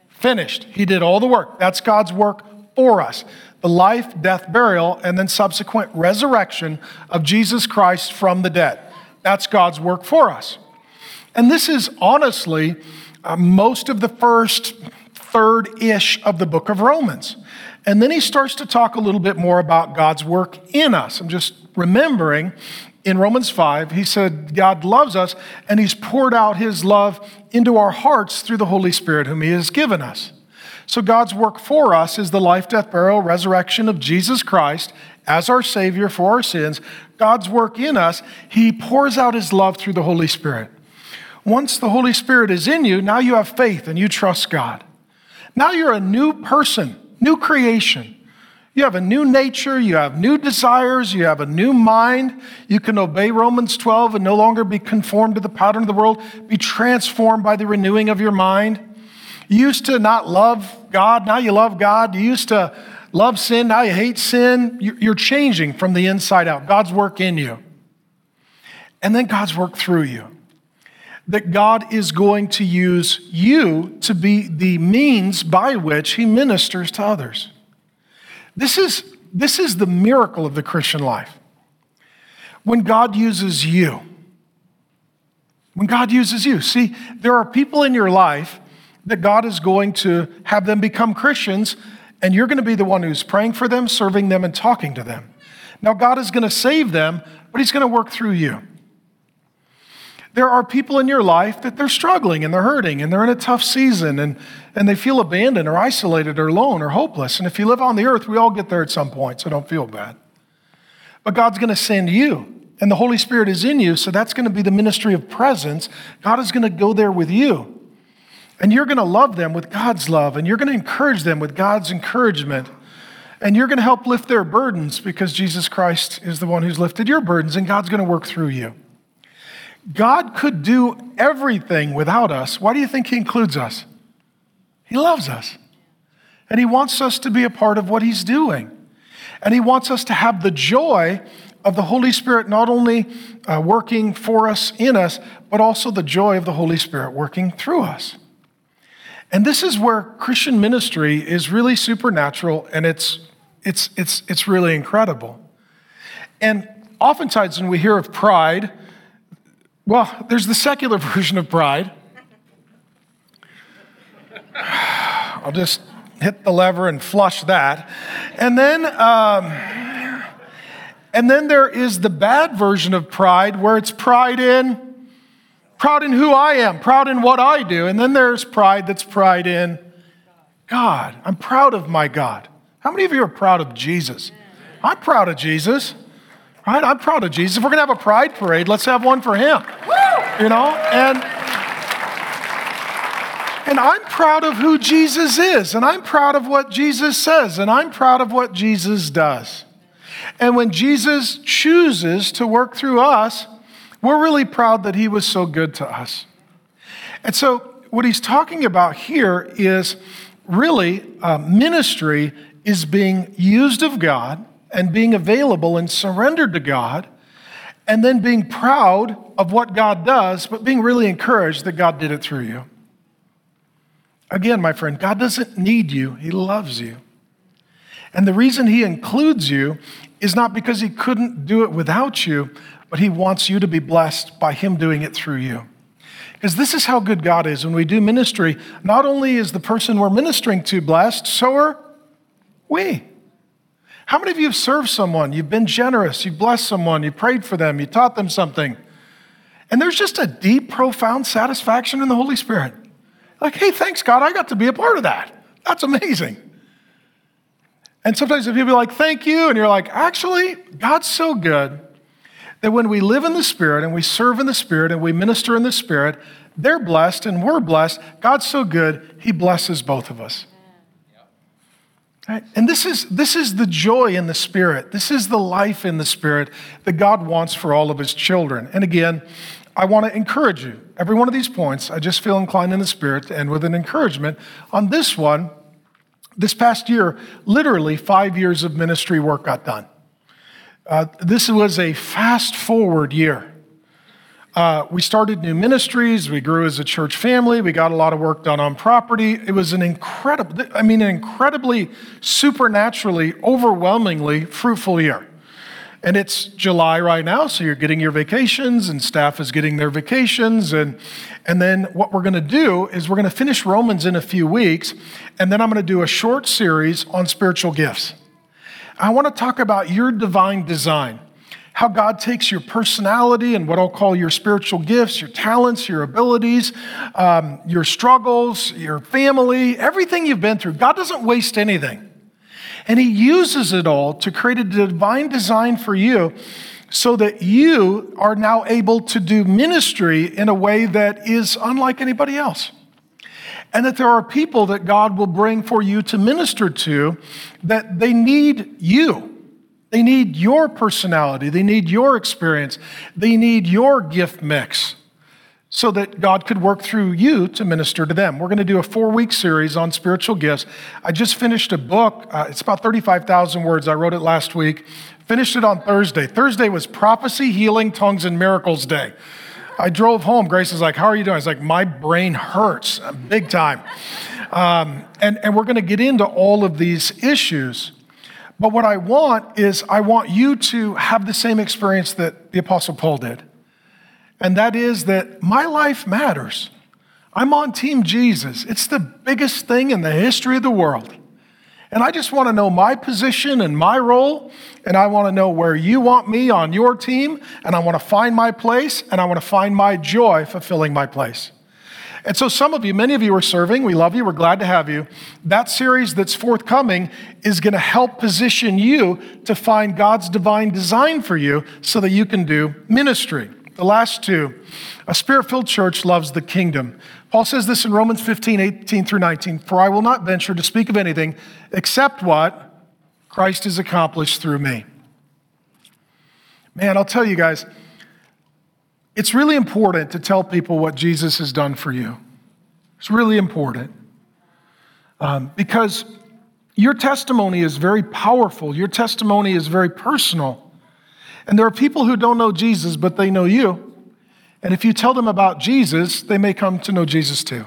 finished. He did all the work. That's God's work for us the life, death, burial, and then subsequent resurrection of Jesus Christ from the dead. That's God's work for us. And this is honestly uh, most of the first third ish of the book of Romans. And then he starts to talk a little bit more about God's work in us. I'm just remembering in Romans 5, he said, God loves us and he's poured out his love into our hearts through the Holy Spirit, whom he has given us. So, God's work for us is the life, death, burial, resurrection of Jesus Christ as our Savior for our sins. God's work in us, He pours out His love through the Holy Spirit. Once the Holy Spirit is in you, now you have faith and you trust God. Now you're a new person, new creation. You have a new nature, you have new desires, you have a new mind. You can obey Romans 12 and no longer be conformed to the pattern of the world, be transformed by the renewing of your mind. You used to not love God, now you love God. You used to love sin, now you hate sin. You're changing from the inside out. God's work in you. And then God's work through you. That God is going to use you to be the means by which He ministers to others. This is, this is the miracle of the Christian life. When God uses you, when God uses you. See, there are people in your life that God is going to have them become Christians, and you're going to be the one who's praying for them, serving them, and talking to them. Now, God is going to save them, but He's going to work through you. There are people in your life that they're struggling and they're hurting and they're in a tough season and, and they feel abandoned or isolated or alone or hopeless. And if you live on the earth, we all get there at some point, so don't feel bad. But God's going to send you, and the Holy Spirit is in you, so that's going to be the ministry of presence. God is going to go there with you. And you're going to love them with God's love, and you're going to encourage them with God's encouragement. And you're going to help lift their burdens because Jesus Christ is the one who's lifted your burdens, and God's going to work through you. God could do everything without us. Why do you think He includes us? He loves us. And He wants us to be a part of what He's doing. And He wants us to have the joy of the Holy Spirit not only uh, working for us, in us, but also the joy of the Holy Spirit working through us. And this is where Christian ministry is really supernatural and it's, it's, it's, it's really incredible. And oftentimes when we hear of pride, well, there's the secular version of pride. I'll just hit the lever and flush that. And then, um, and then there is the bad version of pride where it's pride in proud in who I am, proud in what I do. And then there's pride that's pride in God. I'm proud of my God. How many of you are proud of Jesus? I'm proud of Jesus. Right? I'm proud of Jesus. If we're going to have a pride parade, let's have one for him. You know? And and I'm proud of who Jesus is, and I'm proud of what Jesus says, and I'm proud of what Jesus does. And when Jesus chooses to work through us, we're really proud that he was so good to us. And so, what he's talking about here is really uh, ministry is being used of God and being available and surrendered to God, and then being proud of what God does, but being really encouraged that God did it through you. Again, my friend, God doesn't need you, He loves you. And the reason He includes you is not because He couldn't do it without you, but He wants you to be blessed by Him doing it through you. Because this is how good God is. When we do ministry, not only is the person we're ministering to blessed, so are we. How many of you have served someone? You've been generous, you've blessed someone, you prayed for them, you taught them something. And there's just a deep, profound satisfaction in the Holy Spirit. Like, hey, thanks, God, I got to be a part of that. That's amazing. And sometimes people are like, thank you, and you're like, actually, God's so good that when we live in the Spirit and we serve in the Spirit and we minister in the Spirit, they're blessed and we're blessed. God's so good, He blesses both of us. Right? And this is, this is the joy in the Spirit. This is the life in the Spirit that God wants for all of His children. And again, I want to encourage you. Every one of these points, I just feel inclined in the Spirit and with an encouragement. On this one, this past year, literally five years of ministry work got done. Uh, this was a fast forward year. Uh, we started new ministries. We grew as a church family. We got a lot of work done on property. It was an incredible, I mean, an incredibly, supernaturally, overwhelmingly fruitful year. And it's July right now, so you're getting your vacations, and staff is getting their vacations. And, and then what we're going to do is we're going to finish Romans in a few weeks, and then I'm going to do a short series on spiritual gifts. I want to talk about your divine design, how God takes your personality and what I'll call your spiritual gifts, your talents, your abilities, um, your struggles, your family, everything you've been through. God doesn't waste anything. And he uses it all to create a divine design for you so that you are now able to do ministry in a way that is unlike anybody else. And that there are people that God will bring for you to minister to that they need you. They need your personality. They need your experience. They need your gift mix so that God could work through you to minister to them. We're going to do a four week series on spiritual gifts. I just finished a book, uh, it's about 35,000 words. I wrote it last week. Finished it on Thursday. Thursday was Prophecy, Healing, Tongues, and Miracles Day. I drove home. Grace is like, How are you doing? I was like, My brain hurts big time. Um, and, and we're going to get into all of these issues. But what I want is, I want you to have the same experience that the Apostle Paul did and that is that my life matters. I'm on Team Jesus. It's the biggest thing in the history of the world. And I just want to know my position and my role, and I want to know where you want me on your team, and I want to find my place, and I want to find my joy fulfilling my place. And so, some of you, many of you are serving. We love you. We're glad to have you. That series that's forthcoming is going to help position you to find God's divine design for you so that you can do ministry. The last two, a spirit filled church loves the kingdom. Paul says this in Romans 15, 18 through 19 For I will not venture to speak of anything except what Christ has accomplished through me. Man, I'll tell you guys, it's really important to tell people what Jesus has done for you. It's really important um, because your testimony is very powerful, your testimony is very personal. And there are people who don't know Jesus, but they know you. And if you tell them about Jesus, they may come to know Jesus too.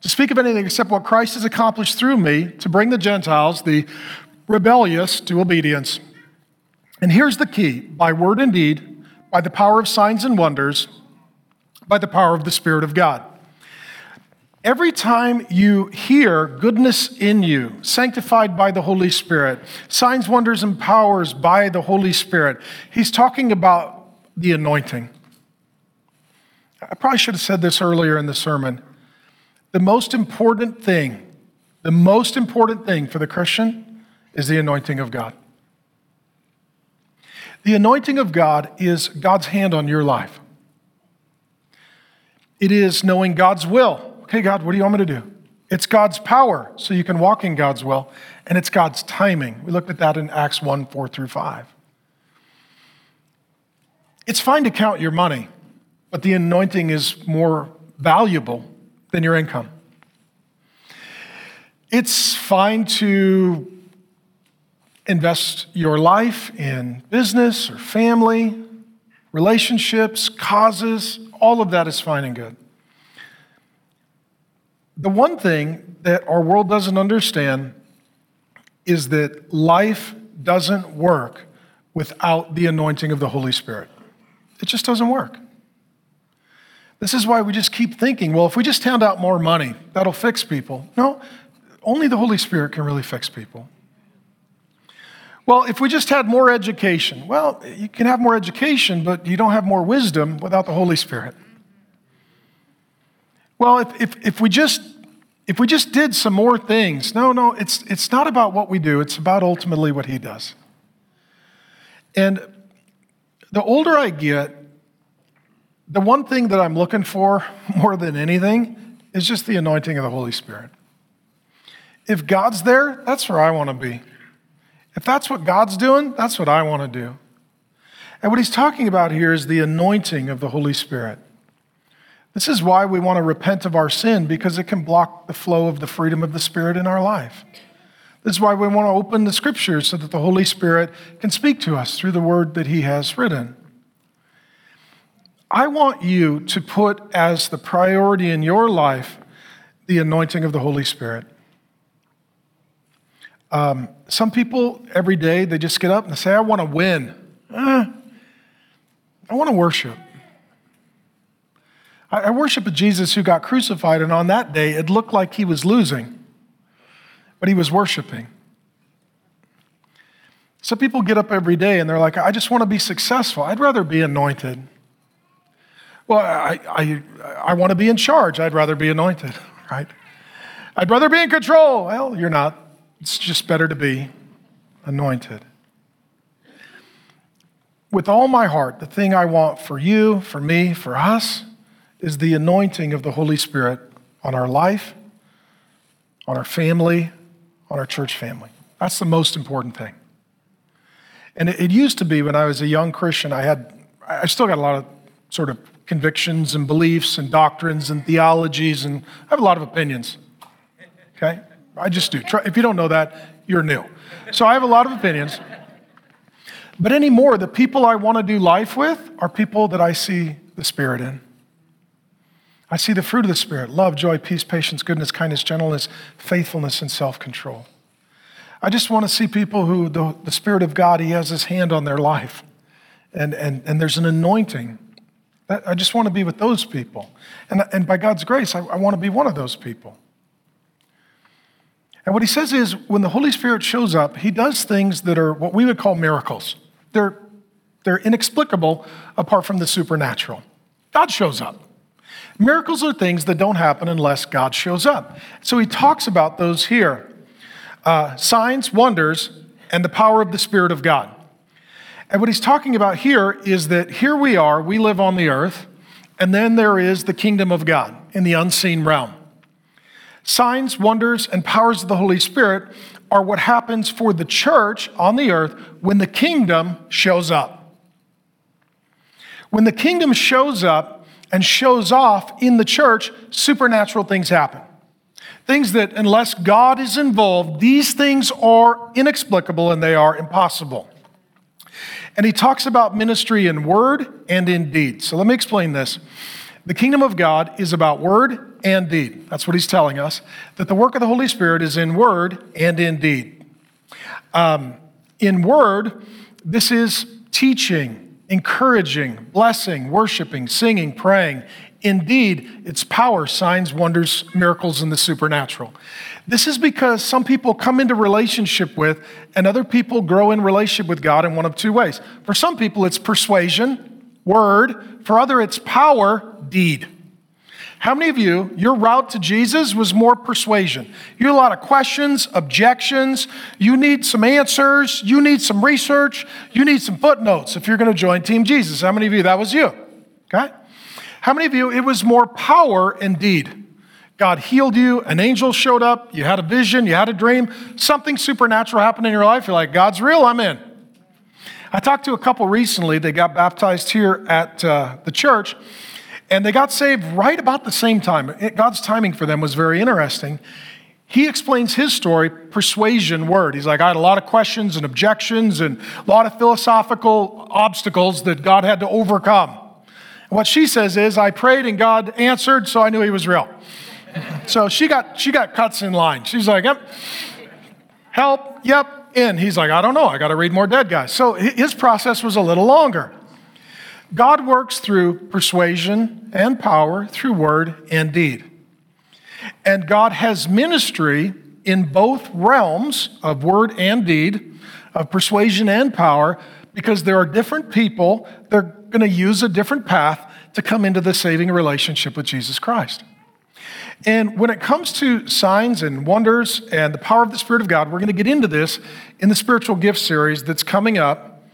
To speak of anything except what Christ has accomplished through me to bring the Gentiles, the rebellious, to obedience. And here's the key by word and deed, by the power of signs and wonders, by the power of the Spirit of God. Every time you hear goodness in you, sanctified by the Holy Spirit, signs, wonders, and powers by the Holy Spirit, he's talking about the anointing. I probably should have said this earlier in the sermon. The most important thing, the most important thing for the Christian is the anointing of God. The anointing of God is God's hand on your life. It is knowing God's will Okay, God, what do you want me to do? It's God's power, so you can walk in God's will, and it's God's timing. We looked at that in Acts 1 4 through 5. It's fine to count your money, but the anointing is more valuable than your income. it's fine to invest your life in business or family, relationships, causes, all of that is fine and good. The one thing that our world doesn't understand is that life doesn't work without the anointing of the Holy Spirit. It just doesn't work. This is why we just keep thinking, well, if we just hand out more money, that'll fix people. No, only the Holy Spirit can really fix people. Well, if we just had more education, well, you can have more education, but you don't have more wisdom without the Holy Spirit. Well, if, if, if, we just if we just did some more things, no, no, it's, it's not about what we do, it's about ultimately what He does. And the older I get, the one thing that I'm looking for more than anything is just the anointing of the Holy Spirit. If God's there, that's where I want to be. If that's what God's doing, that's what I want to do. And what he's talking about here is the anointing of the Holy Spirit. This is why we want to repent of our sin because it can block the flow of the freedom of the Spirit in our life. This is why we want to open the scriptures so that the Holy Spirit can speak to us through the word that he has written. I want you to put as the priority in your life the anointing of the Holy Spirit. Um, some people every day they just get up and say, "I want to win. Eh, I want to worship." I, I worship a Jesus who got crucified, and on that day it looked like he was losing, but he was worshiping. Some people get up every day and they're like, "I just want to be successful. I'd rather be anointed." Well, I, I, I want to be in charge. I'd rather be anointed, right? I'd rather be in control. Well, you're not. It's just better to be anointed. With all my heart, the thing I want for you, for me, for us, is the anointing of the Holy Spirit on our life, on our family, on our church family. That's the most important thing. And it, it used to be when I was a young Christian, I had, I still got a lot of sort of convictions and beliefs and doctrines and theologies, and I have a lot of opinions. Okay? I just do. If you don't know that, you're new. So I have a lot of opinions. But anymore, the people I want to do life with are people that I see the Spirit in. I see the fruit of the Spirit love, joy, peace, patience, goodness, kindness, gentleness, faithfulness, and self control. I just want to see people who the, the Spirit of God, He has His hand on their life. And, and, and there's an anointing. I just want to be with those people. And, and by God's grace, I, I want to be one of those people. And what he says is when the Holy Spirit shows up, he does things that are what we would call miracles. They're, they're inexplicable apart from the supernatural. God shows up. Miracles are things that don't happen unless God shows up. So he talks about those here uh, signs, wonders, and the power of the Spirit of God. And what he's talking about here is that here we are, we live on the earth, and then there is the kingdom of God in the unseen realm. Signs, wonders, and powers of the Holy Spirit are what happens for the church on the earth when the kingdom shows up. When the kingdom shows up and shows off in the church, supernatural things happen. Things that, unless God is involved, these things are inexplicable and they are impossible. And he talks about ministry in word and in deed. So let me explain this. The kingdom of God is about word and deed. That's what he's telling us. That the work of the Holy Spirit is in word and in deed. Um, in word, this is teaching, encouraging, blessing, worshiping, singing, praying. Indeed, it's power, signs, wonders, miracles, and the supernatural. This is because some people come into relationship with, and other people grow in relationship with God in one of two ways. For some people, it's persuasion, word. For other, it's power, deed. How many of you, your route to Jesus was more persuasion? You had a lot of questions, objections. You need some answers. You need some research. You need some footnotes if you're going to join Team Jesus. How many of you, that was you? Okay? How many of you, it was more power indeed? God healed you, an angel showed up, you had a vision, you had a dream, something supernatural happened in your life. You're like, God's real, I'm in. I talked to a couple recently, they got baptized here at uh, the church. And they got saved right about the same time. It, God's timing for them was very interesting. he explains his story persuasion word. He's like, I had a lot of questions and objections and a lot of philosophical obstacles that God had to overcome. What she says is, I prayed and God answered, so I knew he was real. so she got, she got cuts in line. She's like, yep, help, yep, in. He's like, I don't know, I got to read more dead guys. So his process was a little longer. God works through persuasion and power, through word and deed. And God has ministry in both realms of word and deed, of persuasion and power, because there are different people They're going to use a different path to come into the saving relationship with Jesus Christ. And when it comes to signs and wonders and the power of the Spirit of God, we're going to get into this in the spiritual gift series that's coming up.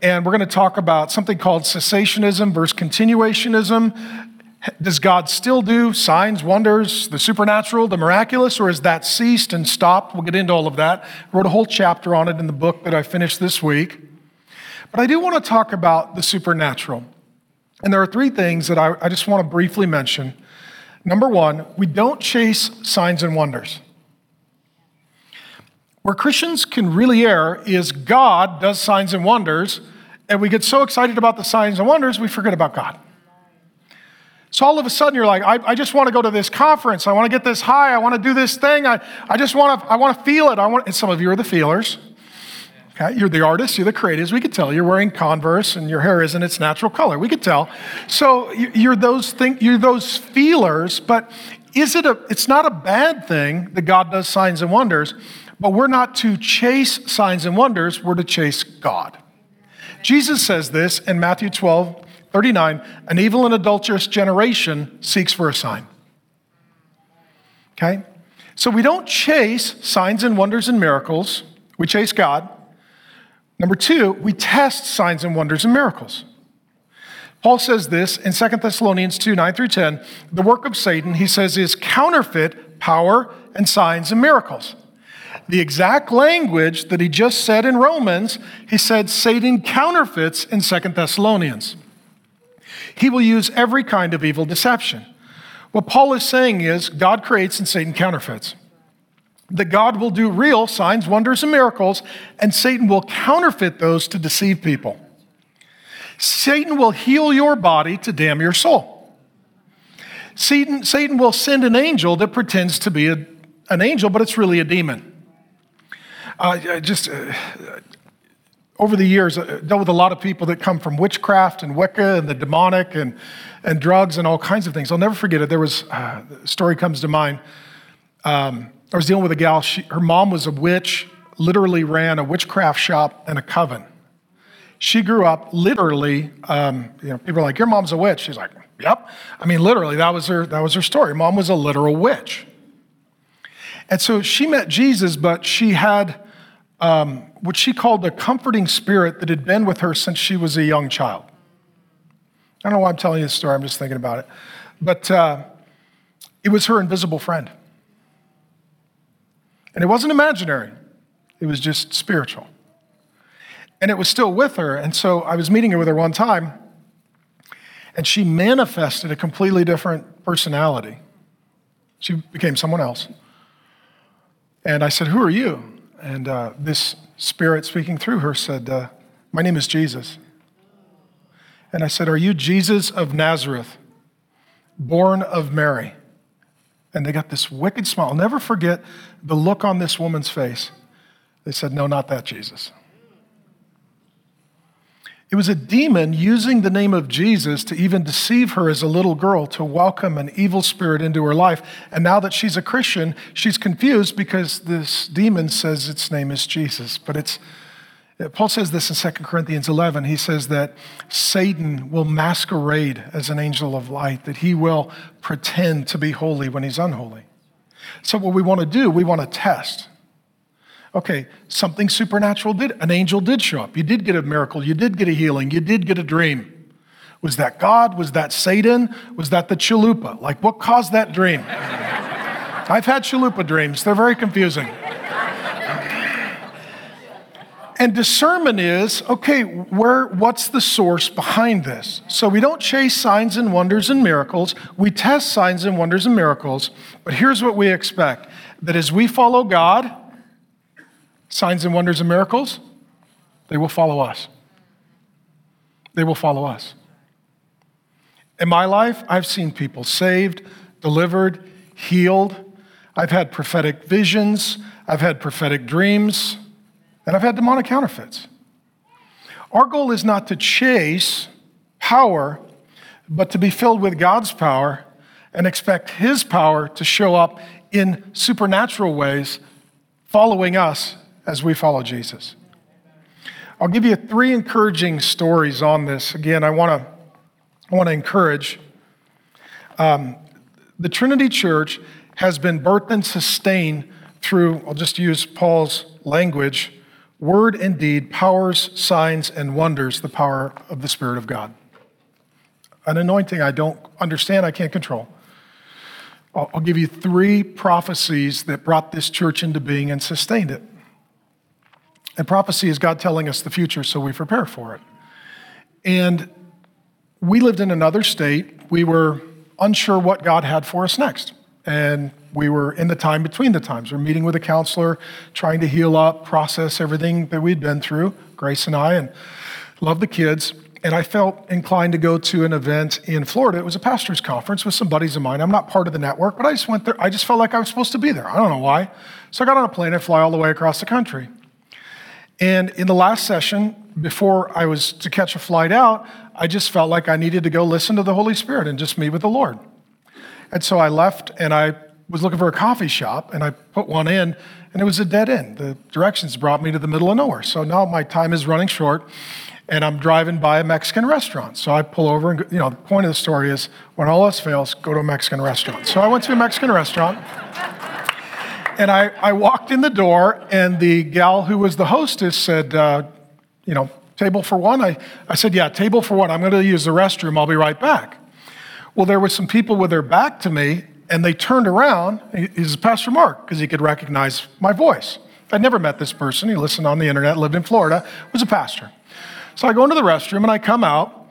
And we're going to talk about something called cessationism versus continuationism. Does God still do signs, wonders, the supernatural, the miraculous, or has that ceased and stopped? We'll get into all of that. I wrote a whole chapter on it in the book that I finished this week. But I do want to talk about the supernatural. And there are three things that I, I just want to briefly mention. Number one, we don't chase signs and wonders. Where Christians can really err is God does signs and wonders, and we get so excited about the signs and wonders, we forget about God. So all of a sudden you're like, I, I just want to go to this conference. I want to get this high. I want to do this thing. I, I just want to, I want to feel it. I want, and some of you are the feelers. Okay? You're the artists, you're the creatives. We could tell you're wearing Converse and your hair isn't its natural color. We could tell. So you're those thing, you're those feelers, but is it a, it's not a bad thing that God does signs and wonders, but we're not to chase signs and wonders, we're to chase God. Jesus says this in Matthew 12, 39, an evil and adulterous generation seeks for a sign. Okay? So we don't chase signs and wonders and miracles, we chase God. Number two, we test signs and wonders and miracles. Paul says this in 2 Thessalonians 2 9 through 10. The work of Satan, he says, is counterfeit power and signs and miracles. The exact language that he just said in Romans, he said Satan counterfeits in 2 Thessalonians. He will use every kind of evil deception. What Paul is saying is God creates and Satan counterfeits. That God will do real signs, wonders, and miracles, and Satan will counterfeit those to deceive people. Satan will heal your body to damn your soul. Satan, Satan will send an angel that pretends to be a, an angel, but it's really a demon. Uh, just uh, over the years, I uh, dealt with a lot of people that come from witchcraft and Wicca and the demonic and, and drugs and all kinds of things. I'll never forget it. There was uh, a story comes to mind. Um, I was dealing with a gal. She, her mom was a witch, literally ran a witchcraft shop and a coven. She grew up literally. Um, you know, people are like, "Your mom's a witch." She's like, "Yep." I mean, literally, that was her. That was her story. Mom was a literal witch. And so she met Jesus, but she had um, what she called a comforting spirit that had been with her since she was a young child. I don't know why I'm telling you this story, I'm just thinking about it. But uh, it was her invisible friend. And it wasn't imaginary, it was just spiritual. And it was still with her. And so I was meeting her with her one time, and she manifested a completely different personality. She became someone else. And I said, Who are you? And uh, this spirit speaking through her said, uh, My name is Jesus. And I said, Are you Jesus of Nazareth, born of Mary? And they got this wicked smile. I'll never forget the look on this woman's face. They said, No, not that Jesus. It was a demon using the name of Jesus to even deceive her as a little girl to welcome an evil spirit into her life. And now that she's a Christian, she's confused because this demon says its name is Jesus. But it's Paul says this in 2 Corinthians 11. He says that Satan will masquerade as an angel of light, that he will pretend to be holy when he's unholy. So, what we want to do, we want to test. Okay, something supernatural did, an angel did show up. You did get a miracle. You did get a healing. You did get a dream. Was that God? Was that Satan? Was that the chalupa? Like, what caused that dream? I've had chalupa dreams, they're very confusing. And discernment is okay, where, what's the source behind this? So we don't chase signs and wonders and miracles. We test signs and wonders and miracles. But here's what we expect that as we follow God, signs and wonders and miracles, they will follow us. They will follow us. In my life, I've seen people saved, delivered, healed. I've had prophetic visions. I've had prophetic dreams and I've had demonic counterfeits. Our goal is not to chase power, but to be filled with God's power and expect His power to show up in supernatural ways, following us as we follow Jesus. I'll give you three encouraging stories on this. Again, I want to I want to encourage. Um, the Trinity Church has been birthed and sustained through, I'll just use Paul's language, word and deed, powers, signs, and wonders, the power of the Spirit of God. An anointing I don't understand, I can't control. I'll, I'll give you three prophecies that brought this church into being and sustained it. And prophecy is God telling us the future so we prepare for it. And we lived in another state. We were unsure what God had for us next. And we were in the time between the times. We're meeting with a counselor, trying to heal up, process everything that we'd been through, Grace and I, and love the kids. And I felt inclined to go to an event in Florida. It was a pastor's conference with some buddies of mine. I'm not part of the network, but I just went there. I just felt like I was supposed to be there. I don't know why. So I got on a plane and fly all the way across the country. And in the last session, before I was to catch a flight out, I just felt like I needed to go listen to the Holy Spirit and just meet with the Lord. And so I left and I was looking for a coffee shop and I put one in and it was a dead end. The directions brought me to the middle of nowhere. So now my time is running short and I'm driving by a Mexican restaurant. So I pull over and, you know, the point of the story is when all else fails, go to a Mexican restaurant. So I went to a Mexican restaurant and I, I walked in the door and the gal who was the hostess said, uh, you know, table for one? I, I said, yeah, table for one. I'm going to use the restroom. I'll be right back. Well, there were some people with their back to me, and they turned around. He's Pastor Mark because he could recognize my voice. I'd never met this person. He listened on the internet, lived in Florida, was a pastor. So I go into the restroom and I come out,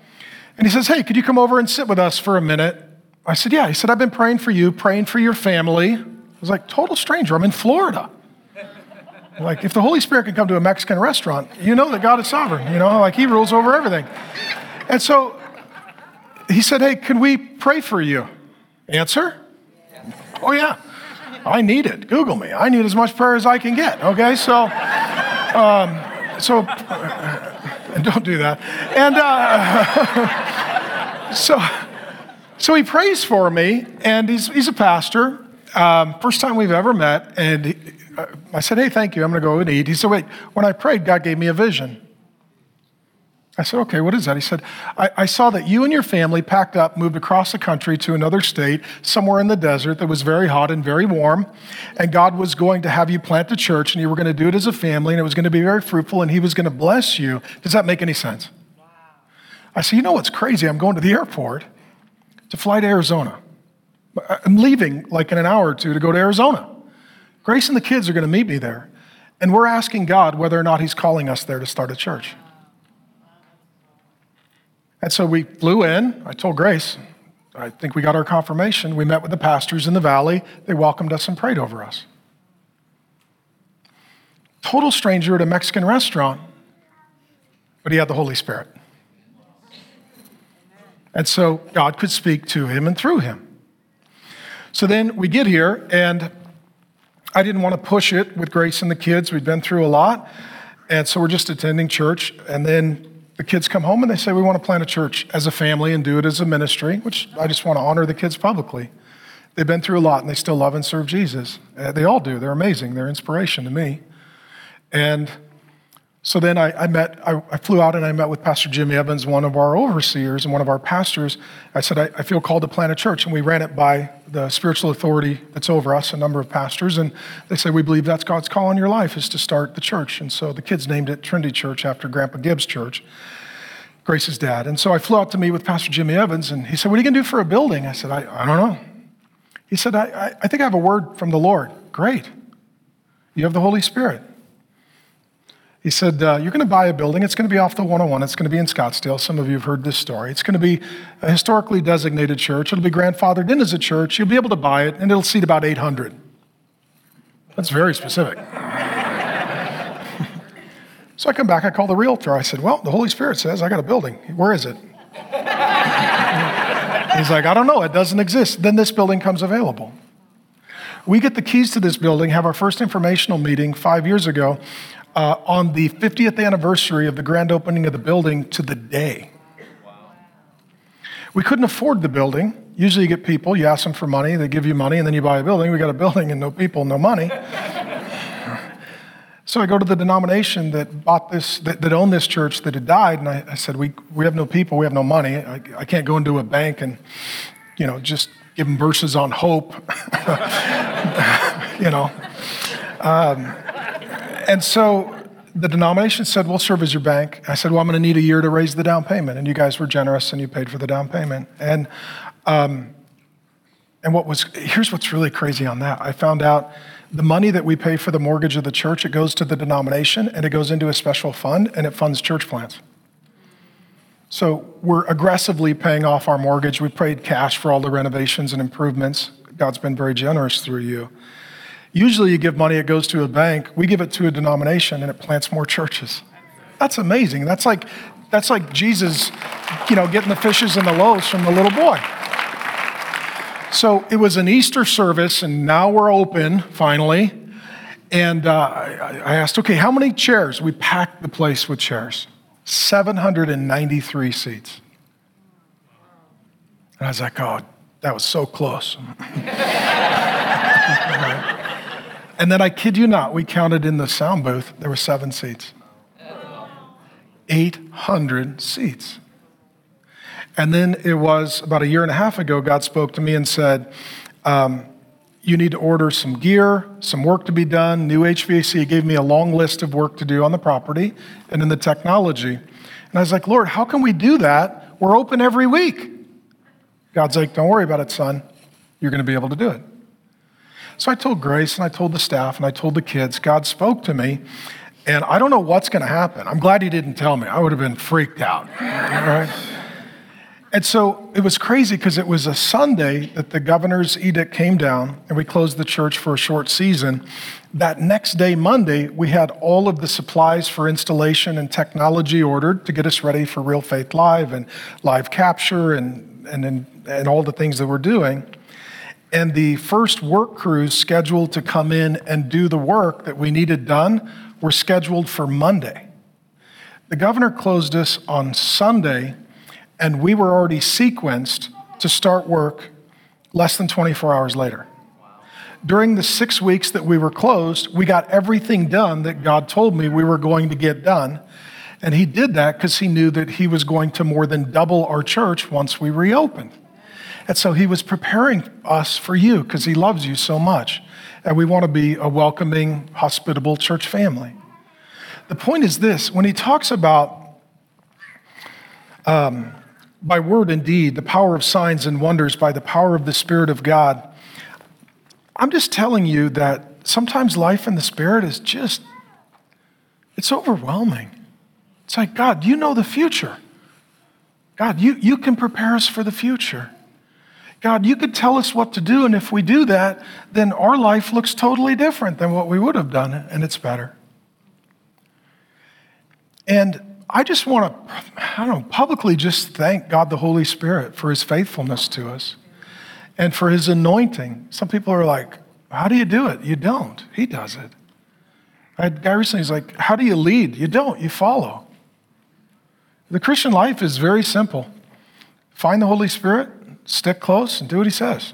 and he says, Hey, could you come over and sit with us for a minute? I said, Yeah. He said, I've been praying for you, praying for your family. I was like, Total stranger. I'm in Florida. Like, if the Holy Spirit can come to a Mexican restaurant, you know that God is sovereign, you know, like He rules over everything. And so he said, Hey, can we pray for you? Answer? Oh, yeah. I need it. Google me. I need as much prayer as I can get. Okay, so, um, so, don't do that. And uh, so, so he prays for me, and he's, he's a pastor. Um, first time we've ever met, and he, uh, I said, "Hey, thank you. I'm going to go and eat." He said, "Wait." When I prayed, God gave me a vision. I said, okay, what is that? He said, I, I, saw that you and your family packed up, moved across the country to another state, somewhere in the desert that was very hot and very warm. And God was going to have you plant a church, and you were going to do it as a family, and it was going to be very fruitful, and He was going to bless you. Does that make any sense? Wow. I said, you know what's crazy? I'm going to the airport to fly to Arizona. I'm leaving like in an hour or two to go to Arizona. Grace and the kids are going to meet me there. And we're asking God whether or not He's calling us there to start a church. And so we flew in. I told Grace, I think we got our confirmation. We met with the pastors in the valley. They welcomed us and prayed over us. Total stranger at a Mexican restaurant, but he had the Holy Spirit. And so God could speak to him and through him. So then we get here, and I didn't want to push it with Grace and the kids. We'd been through a lot. And so we're just attending church. And then the kids come home and they say, We want to plant a church as a family and do it as a ministry, which I just want to honor the kids publicly. They've been through a lot and they still love and serve Jesus. Uh, they all do. They're amazing. They're inspiration to me. And so then I, I met, I, I, flew out and I met with Pastor Jimmy Evans, one of our overseers and one of our pastors. I said, I, I, feel called to plant a church. And we ran it by the spiritual authority that's over us, a number of pastors. And they said, We believe that's God's call on your life is to start the church. And so the kids named it Trinity Church after Grandpa Gibbs Church, Grace's dad. And so I flew out to meet with Pastor Jimmy Evans. And he said, What are you going to do for a building? I said, I, I don't know. He said, I, I think I have a word from the Lord. Great. You have the Holy Spirit. He said, uh, You're going to buy a building. It's going to be off the 101. It's going to be in Scottsdale. Some of you have heard this story. It's going to be a historically designated church. It'll be grandfathered in as a church. You'll be able to buy it, and it'll seat about 800. That's very specific. so I come back, I call the realtor. I said, Well, the Holy Spirit says I got a building. Where is it? He's like, I don't know. It doesn't exist. Then this building comes available. We get the keys to this building, have our first informational meeting five years ago uh, on the 50th anniversary of the grand opening of the building to the day. We couldn't afford the building. Usually, you get people, you ask them for money, they give you money, and then you buy a building. We got a building and no people, no money. so I go to the denomination that bought this, that, that owned this church that had died, and I, I, said, we, we have no people, we have no money. I, I can't go into a bank and, you know, just give them verses on hope, you know. Um, and so the denomination said, We'll serve as your bank. I said, Well, I'm going to need a year to raise the down payment. And you guys were generous and you paid for the down payment. And, um, and what was, here's what's really crazy on that. I found out the money that we pay for the mortgage of the church, it goes to the denomination and it goes into a special fund and it funds church plants. So we're aggressively paying off our mortgage. We paid cash for all the renovations and improvements. God's been very generous through you. Usually, you give money, it goes to a bank. We give it to a denomination, and it plants more churches. That's amazing. That's like that's like Jesus, you know, getting the fishes and the loaves from the little boy. So it was an Easter service, and now we're open finally. And uh, I asked, okay, how many chairs? We packed the place with chairs 793 seats. And I was like, oh, that was so close. And then I kid you not, we counted in the sound booth, there were seven seats. 800 seats. And then it was about a year and a half ago, God spoke to me and said, um, You need to order some gear, some work to be done, new HVAC. He gave me a long list of work to do on the property and in the technology. And I was like, Lord, how can we do that? We're open every week. God's like, Don't worry about it, son. You're going to be able to do it. So I told Grace and I told the staff and I told the kids, God spoke to me, and I don't know what's going to happen. I'm glad he didn't tell me. I would have been freaked out. Right? And so it was crazy because it was a Sunday that the governor's edict came down and we closed the church for a short season. That next day, Monday, we had all of the supplies for installation and technology ordered to get us ready for Real Faith Live and live capture and, and, and, and all the things that we're doing and the first work crews scheduled to come in and do the work that we needed done were scheduled for Monday. The governor closed us on Sunday, and we were already sequenced to start work less than 24 hours later. During the six weeks that we were closed, we got everything done that God told me we were going to get done. And He did that because He knew that He was going to more than double our church once we reopened. And so he was preparing us for you because he loves you so much. And we want to be a welcoming, hospitable church family. The point is this when he talks about um, by word and deed, the power of signs and wonders, by the power of the Spirit of God, I'm just telling you that sometimes life in the Spirit is just, it's overwhelming. It's like, God, you know the future. God, you, you can prepare us for the future. God, you could tell us what to do, and if we do that, then our life looks totally different than what we would have done, and it's better. And I just want to, I don't know, publicly just thank God the Holy Spirit for his faithfulness to us and for his anointing. Some people are like, how do you do it? You don't. He does it. I had a guy recently, he's like, how do you lead? You don't, you follow. The Christian life is very simple. Find the Holy Spirit, stick close and do what he says.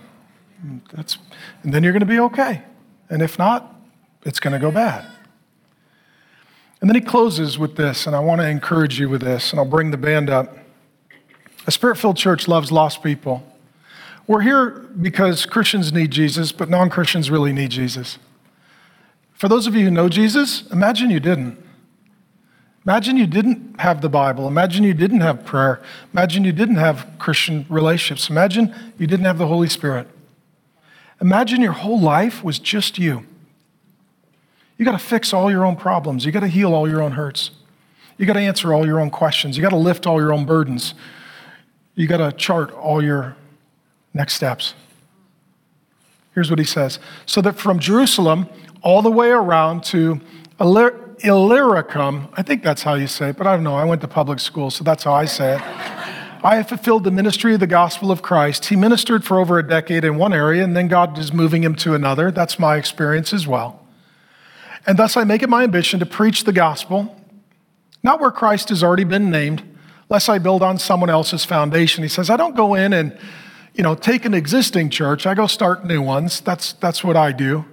That's, and then you're going to be okay. And if not, it's going to go bad. And then he closes with this, and I want to encourage you with this, and I'll bring the band up. A spirit filled church loves lost people. We're here because Christians need Jesus, but non Christians really need Jesus. For those of you who know Jesus, imagine you didn't. Imagine you didn't have the Bible. Imagine you didn't have prayer. Imagine you didn't have Christian relationships. Imagine you didn't have the Holy Spirit. Imagine your whole life was just you. You got to fix all your own problems. You got to heal all your own hurts. You got to answer all your own questions. You got to lift all your own burdens. You got to chart all your next steps. Here's what he says So that from Jerusalem all the way around to Illyricum, I think that's how you say it, but I don't know. I went to public school, so that's how I say it. I have fulfilled the ministry of the gospel of Christ. He ministered for over a decade in one area, and then God is moving him to another. That's my experience as well. And thus I make it my ambition to preach the gospel, not where Christ has already been named, lest I build on someone else's foundation. He says, I don't go in and you know, take an existing church, I go start new ones. That's, that's what I do.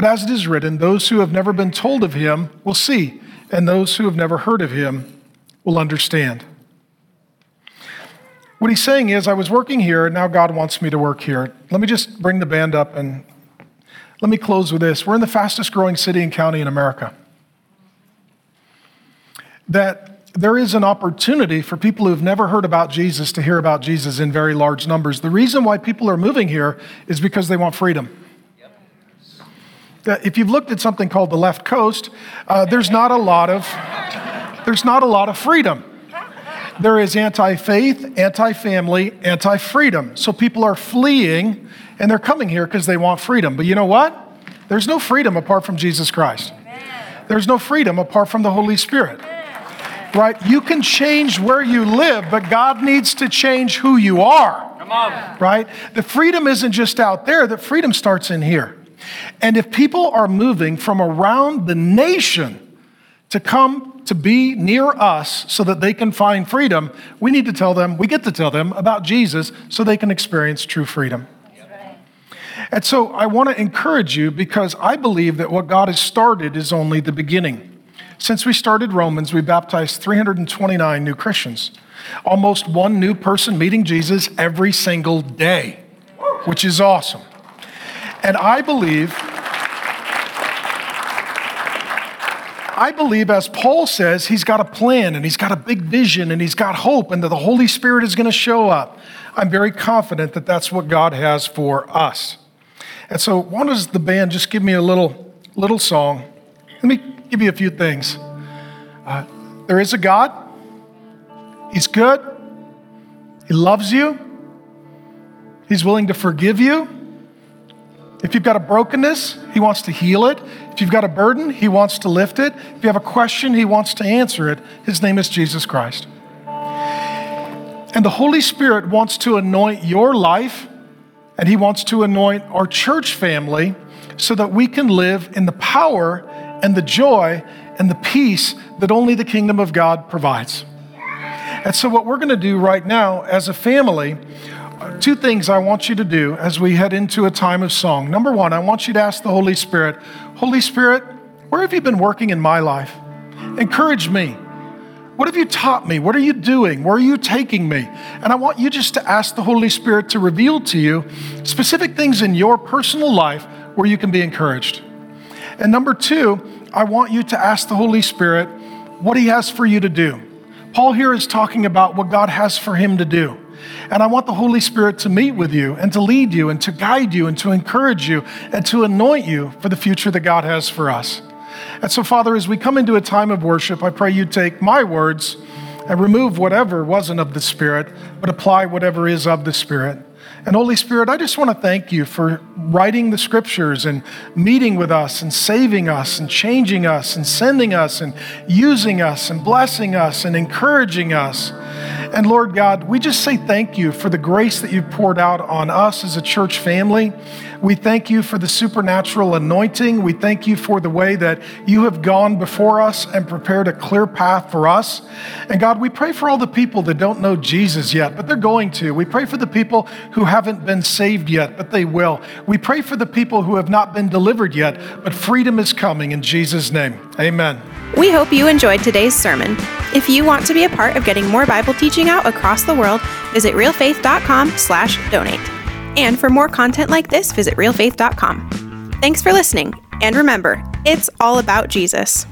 But as it is written, those who have never been told of him will see, and those who have never heard of him will understand. What he's saying is, I was working here, and now God wants me to work here. Let me just bring the band up and let me close with this. We're in the fastest growing city and county in America. That there is an opportunity for people who've never heard about Jesus to hear about Jesus in very large numbers. The reason why people are moving here is because they want freedom. If you've looked at something called the left coast, uh, there's not a lot of there's not a lot of freedom. There is anti-faith, anti-family, anti-freedom. So people are fleeing and they're coming here because they want freedom. But you know what? There's no freedom apart from Jesus Christ. There's no freedom apart from the Holy Spirit right? You can change where you live, but God needs to change who you are. Come on. Right? The freedom isn't just out there, the freedom starts in here. And if people are moving from around the nation to come to be near us so that they can find freedom, we need to tell them, we get to tell them about Jesus so they can experience true freedom. And so I want to encourage you because I believe that what God has started is only the beginning. Since we started Romans, we baptized 329 new Christians, almost one new person meeting Jesus every single day, which is awesome. And I believe, I believe, as Paul says, he's got a plan and he's got a big vision and he's got hope and that the Holy Spirit is going to show up. I'm very confident that that's what God has for us. And so, why does the band just give me a little, little song? Let me give you a few things. Uh, there is a God, He's good, He loves you, He's willing to forgive you. If you've got a brokenness, He wants to heal it. If you've got a burden, He wants to lift it. If you have a question, He wants to answer it. His name is Jesus Christ. And the Holy Spirit wants to anoint your life, and He wants to anoint our church family so that we can live in the power and the joy and the peace that only the kingdom of God provides. And so, what we're going to do right now as a family, two things I want you to do as we head into a time of song. Number one, I want you to ask the Holy Spirit, Holy Spirit, where have you been working in my life? Encourage me. What have you taught me? What are you doing? Where are you taking me? And I want you just to ask the Holy Spirit to reveal to you specific things in your personal life where you can be encouraged. And number two, I want you to ask the Holy Spirit what He has for you to do. Paul here is talking about what God has for him to do. And I want the Holy Spirit to meet with you and to lead you and to guide you and to encourage you and to anoint you for the future that God has for us. And so, Father, as we come into a time of worship, I pray you take my words and remove whatever wasn't of the Spirit, but apply whatever is of the Spirit. And Holy Spirit, I just want to thank you for writing the scriptures and meeting with us and saving us and changing us and sending us and using us and blessing us and encouraging us. And Lord God, we just say thank you for the grace that you've poured out on us as a church family. We thank you for the supernatural anointing. We thank you for the way that you have gone before us and prepared a clear path for us. And God, we pray for all the people that don't know Jesus yet, but they're going to. We pray for the people who haven't been saved yet, but they will. We pray for the people who have not been delivered yet, but freedom is coming in Jesus' name. Amen. We hope you enjoyed today's sermon. If you want to be a part of getting more Bible teaching out across the world, visit realfaith.com/donate. And for more content like this, visit realfaith.com. Thanks for listening, and remember, it's all about Jesus.